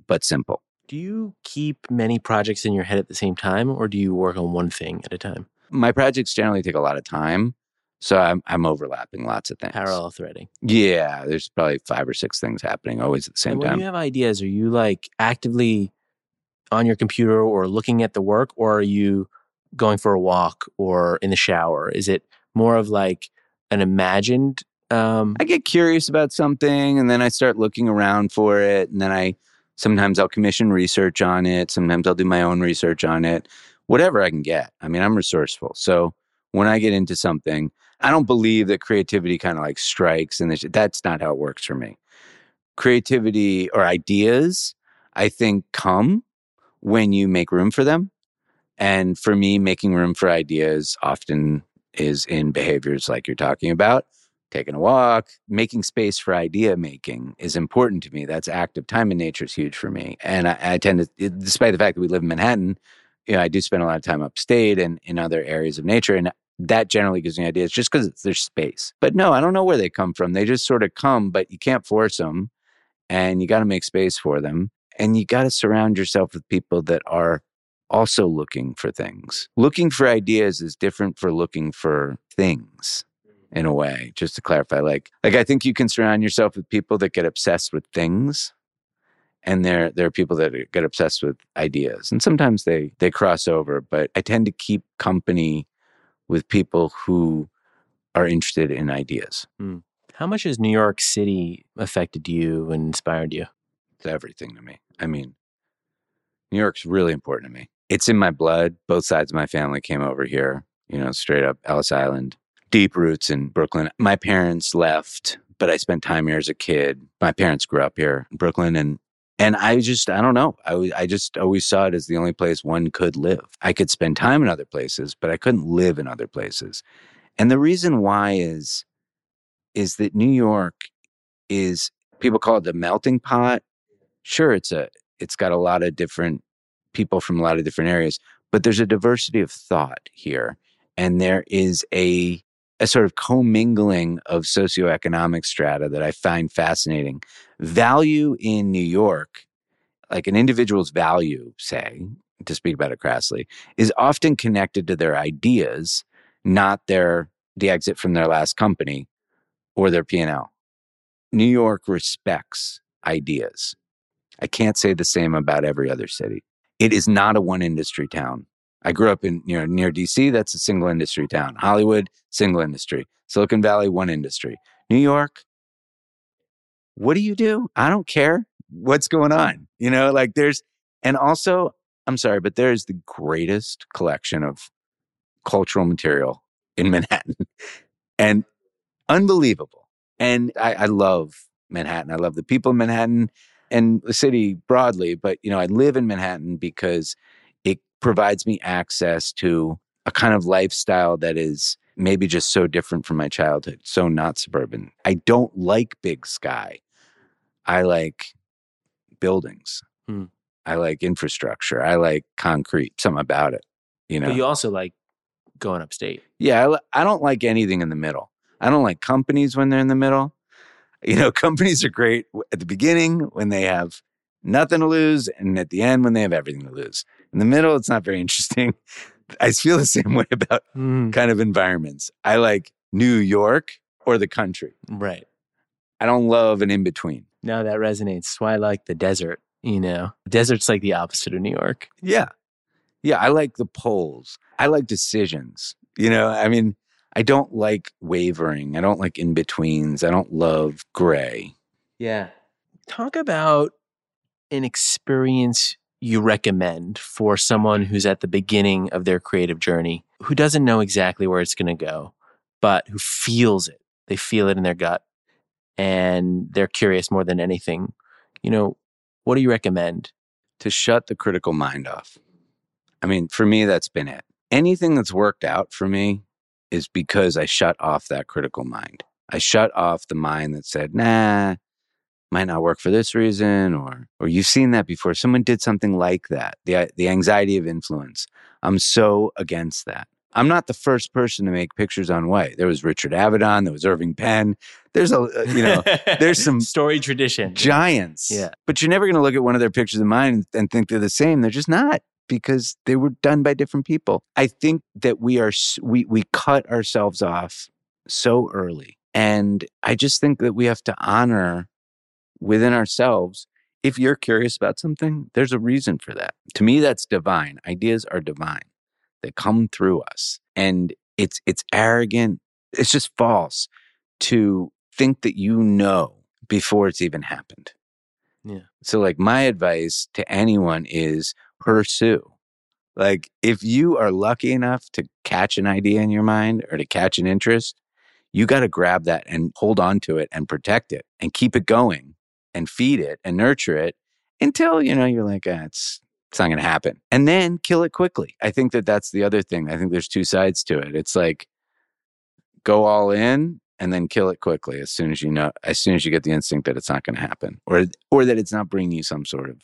but simple. Do you keep many projects in your head at the same time, or do you work on one thing at a time? My projects generally take a lot of time. So I'm, I'm overlapping lots of things. Parallel threading. Yeah, there's probably five or six things happening always at the same and when time. you have ideas, are you like actively on your computer or looking at the work, or are you going for a walk or in the shower? Is it more of like an imagined? Um, I get curious about something and then I start looking around for it. And then I sometimes I'll commission research on it. Sometimes I'll do my own research on it, whatever I can get. I mean, I'm resourceful. So when I get into something, I don't believe that creativity kind of like strikes and that's not how it works for me. Creativity or ideas, I think, come when you make room for them. And for me, making room for ideas often is in behaviors like you're talking about. Taking a walk, making space for idea making is important to me. That's active time in nature is huge for me. And I, I tend to, eh, despite the fact that we live in Manhattan, you know, I do spend a lot of time upstate and in other areas of nature. And that generally gives me ideas just because there's space. But no, I don't know where they come from. They just sort of come, but you can't force them and you got to make space for them. And you got to surround yourself with people that are also looking for things. Looking for ideas is different for looking for things in a way just to clarify like like i think you can surround yourself with people that get obsessed with things and there there are people that get obsessed with ideas and sometimes they they cross over but i tend to keep company with people who are interested in ideas. Mm. How much has New York City affected you and inspired you? it's everything to me. I mean new york's really important to me. It's in my blood. Both sides of my family came over here you know straight up ellis island deep roots in brooklyn. My parents left but i spent time here as a kid. My parents grew up here in brooklyn and and i just i don't know. I I just always saw it as the only place one could live. I could spend time in other places but i couldn't live in other places. And the reason why is is that new york is people call it the melting pot. Sure it's a it's got a lot of different people from a lot of different areas but there's a diversity of thought here. And there is a a sort of commingling of socioeconomic strata that I find fascinating. Value in New York, like an individual's value, say, to speak about it crassly, is often connected to their ideas, not their the exit from their last company or their P&L. New York respects ideas. I can't say the same about every other city. It is not a one industry town. I grew up in you know near DC. That's a single industry town. Hollywood, single industry. Silicon Valley, one industry. New York. What do you do? I don't care. What's going on? You know, like there's, and also, I'm sorry, but there's the greatest collection of cultural material in Manhattan, and unbelievable. And I, I love Manhattan. I love the people in Manhattan and the city broadly. But you know, I live in Manhattan because provides me access to a kind of lifestyle that is maybe just so different from my childhood, so not suburban. I don't like big sky. I like buildings. Hmm. I like infrastructure. I like concrete, something about it, you know. But you also like going upstate. Yeah, I, I don't like anything in the middle. I don't like companies when they're in the middle. You know, companies are great at the beginning when they have nothing to lose, and at the end when they have everything to lose. In the middle, it's not very interesting. I feel the same way about Mm. kind of environments. I like New York or the country. Right. I don't love an in between. No, that resonates. That's why I like the desert. You know, desert's like the opposite of New York. Yeah. Yeah. I like the poles. I like decisions. You know, I mean, I don't like wavering. I don't like in betweens. I don't love gray. Yeah. Talk about an experience you recommend for someone who's at the beginning of their creative journey, who doesn't know exactly where it's going to go, but who feels it. They feel it in their gut and they're curious more than anything. You know, what do you recommend? to shut the critical mind off. I mean, for me, that's been it. Anything that's worked out for me is because I shut off that critical mind. I shut off the mind that said, nah, might not work for this reason, or or you've seen that before. Someone did something like that. The the anxiety of influence. I'm so against that. I'm not the first person to make pictures on white. There was Richard Avedon, there was Irving Penn. There's a uh, you know there's some story tradition. giants. Yeah. But you're never going to look at one of their pictures of mine and, and think they're the same. They're just not because they were done by different people. I think that we are we we cut ourselves off so early. And I just think that we have to honor within ourselves if you're curious about something, there's a reason for that. To me that's divine. Ideas are divine. They come through us. And it's it's arrogant. It's just false to think that you know before it's even happened. Yeah. So, like, my advice to anyone is pursue. Like, if you are lucky enough to catch an idea in your mind or to catch an interest, you got to grab that and hold on to it and protect it and keep it going and feed it and nurture it until you know you're like ah, it's it's not going to happen and then kill it quickly i think that that's the other thing i think there's two sides to it it's like go all in and then kill it quickly as soon as you know as soon as you get the instinct that it's not going to happen or or that it's not bringing you some sort of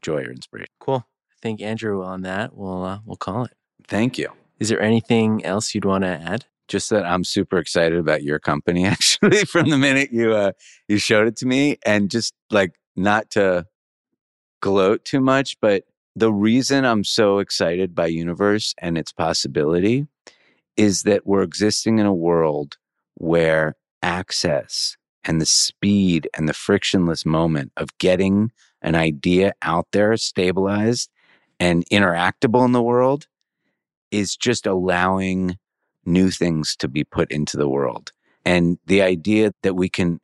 joy or inspiration Cool. I think Andrew on that. We'll uh, we'll call it. thank you Is there anything else you'd want to add? Just that I'm super excited about your company actually from the minute you uh you showed it to me and just like not to gloat too much but the reason I'm so excited by Universe and its possibility is that we're existing in a world where access and the speed and the frictionless moment of getting an idea out there stabilized and interactable in the world is just allowing new things to be put into the world. And the idea that we can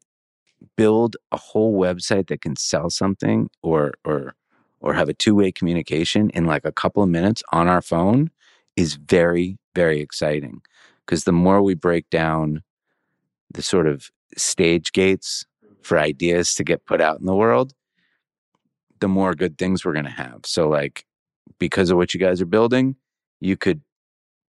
build a whole website that can sell something or or or have a two-way communication in like a couple of minutes on our phone is very very exciting because the more we break down the sort of stage gates for ideas to get put out in the world the more good things we're going to have so like because of what you guys are building you could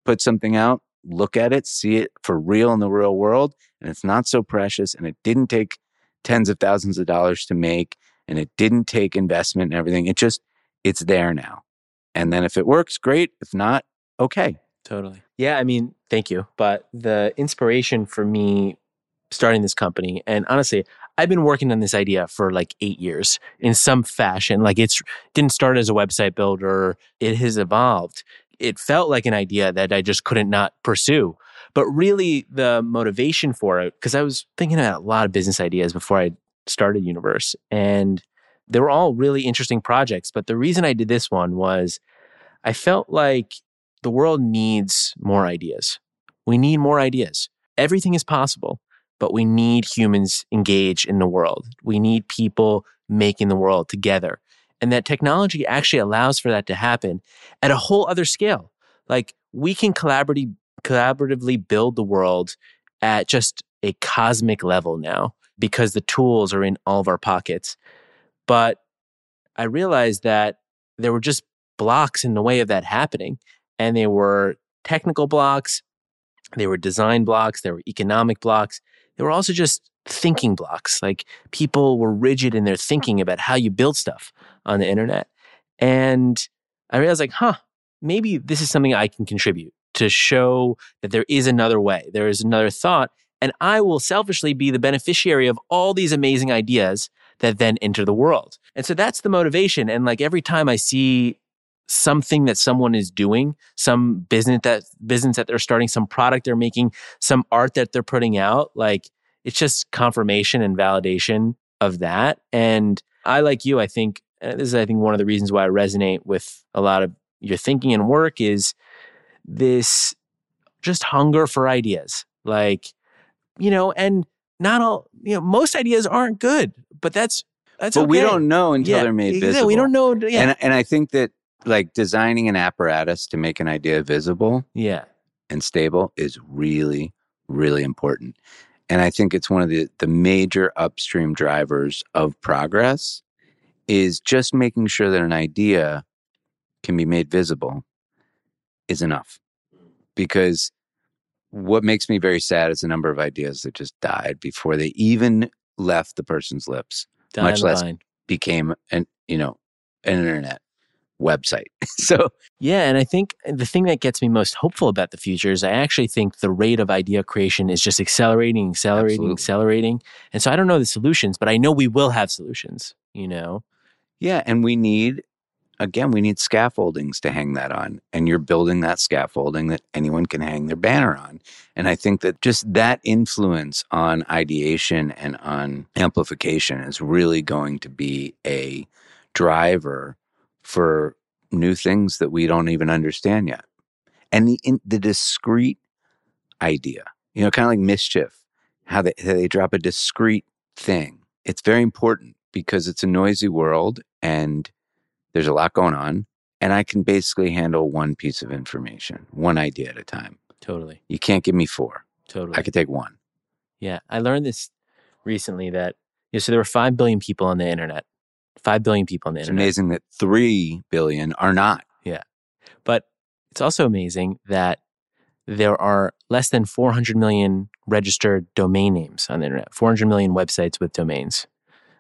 put something out look at it, see it for real in the real world, and it's not so precious. And it didn't take tens of thousands of dollars to make, and it didn't take investment and everything. It just, it's there now. And then if it works, great. If not, okay. Totally. Yeah, I mean, thank you. But the inspiration for me starting this company, and honestly, I've been working on this idea for like eight years in some fashion. Like it's didn't start as a website builder, it has evolved. It felt like an idea that I just couldn't not pursue. But really, the motivation for it, because I was thinking about a lot of business ideas before I started Universe, and they were all really interesting projects. But the reason I did this one was I felt like the world needs more ideas. We need more ideas. Everything is possible, but we need humans engaged in the world. We need people making the world together. And that technology actually allows for that to happen at a whole other scale. Like we can collaboratively, collaboratively build the world at just a cosmic level now because the tools are in all of our pockets. But I realized that there were just blocks in the way of that happening. And they were technical blocks, they were design blocks, there were economic blocks. They were also just thinking blocks. Like people were rigid in their thinking about how you build stuff on the internet. And I realized, like, huh, maybe this is something I can contribute to show that there is another way, there is another thought. And I will selfishly be the beneficiary of all these amazing ideas that then enter the world. And so that's the motivation. And like every time I see something that someone is doing, some business that business that they're starting, some product they're making, some art that they're putting out, like it's just confirmation and validation of that. And I like you, I think this is I think one of the reasons why I resonate with a lot of your thinking and work is this just hunger for ideas. Like, you know, and not all, you know, most ideas aren't good, but that's that's but okay. we don't know until Yeah, they're made exactly. visible. We don't know. Yeah. And, and I think that like designing an apparatus to make an idea visible yeah. and stable is really, really important. And I think it's one of the, the major upstream drivers of progress is just making sure that an idea can be made visible is enough. Because what makes me very sad is the number of ideas that just died before they even left the person's lips, Die Much less- became an, you know, an internet website. so Yeah, and I think the thing that gets me most hopeful about the future is I actually think the rate of idea creation is just accelerating, accelerating, Absolutely. accelerating. And so I don't know the solutions, but I know we will have solutions, you know? Yeah, and we need again, we need scaffoldings to hang that on. And you're building that scaffolding that anyone can hang their banner on. And I think that just that influence on ideation and on amplification is really going to be a driver for new things that we don't even understand yet. And the in, the discrete idea, you know, kind of like MSCHF, how they, how they drop a discrete thing. It's very important because it's a noisy world and there's a lot going on. And I can basically handle one piece of information, one idea at a time. Totally. You can't give me four. Totally. I could take one. Yeah, I learned this recently that you know, so there were five billion people on the internet. Five billion people on the internet. It's internet. amazing that 3 billion are not. Yeah. But it's also amazing that there are less than 400 million registered domain names on the internet, 400 million websites with domains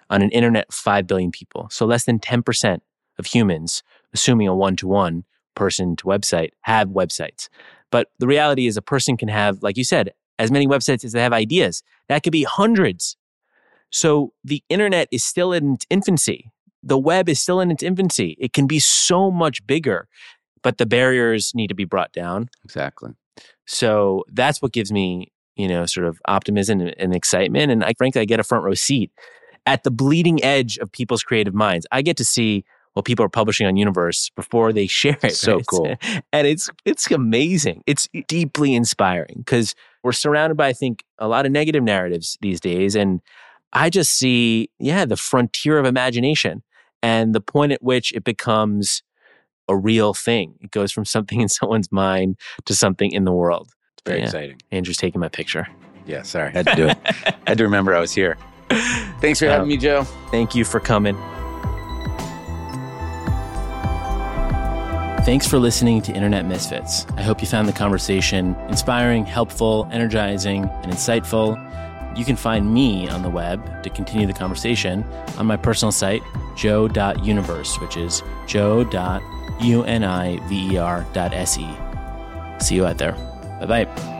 on an internet of 5 billion people. So less than 10% of humans, assuming a one to one person to website, have websites. But the reality is, a person can have, like you said, as many websites as they have ideas. That could be hundreds. So the internet is still in its infancy. The web is still in its infancy. It can be so much bigger, but the barriers need to be brought down. Exactly. So that's what gives me, you know, sort of optimism and, and excitement. And I frankly, I get a front row seat at the bleeding edge of people's creative minds. I get to see what people are publishing on Universe before they share it. So right? cool. and it's it's amazing. It's deeply inspiring because we're surrounded by, I think, a lot of negative narratives these days. And I just see, yeah, the frontier of imagination and the point at which it becomes a real thing. It goes from something in someone's mind to something in the world. It's very Yeah. exciting. Andrew's taking my picture. Yeah, sorry. I Had to do it. I had to remember I was here. Thanks for having Um, me, Joe. Thank you for coming. Thanks for listening to Internet Misfits. I hope you found the conversation inspiring, helpful, energizing, and insightful. You can find me on the web to continue the conversation on my personal site, joe.universe, which is joe.univer.se. See you out there. Bye bye.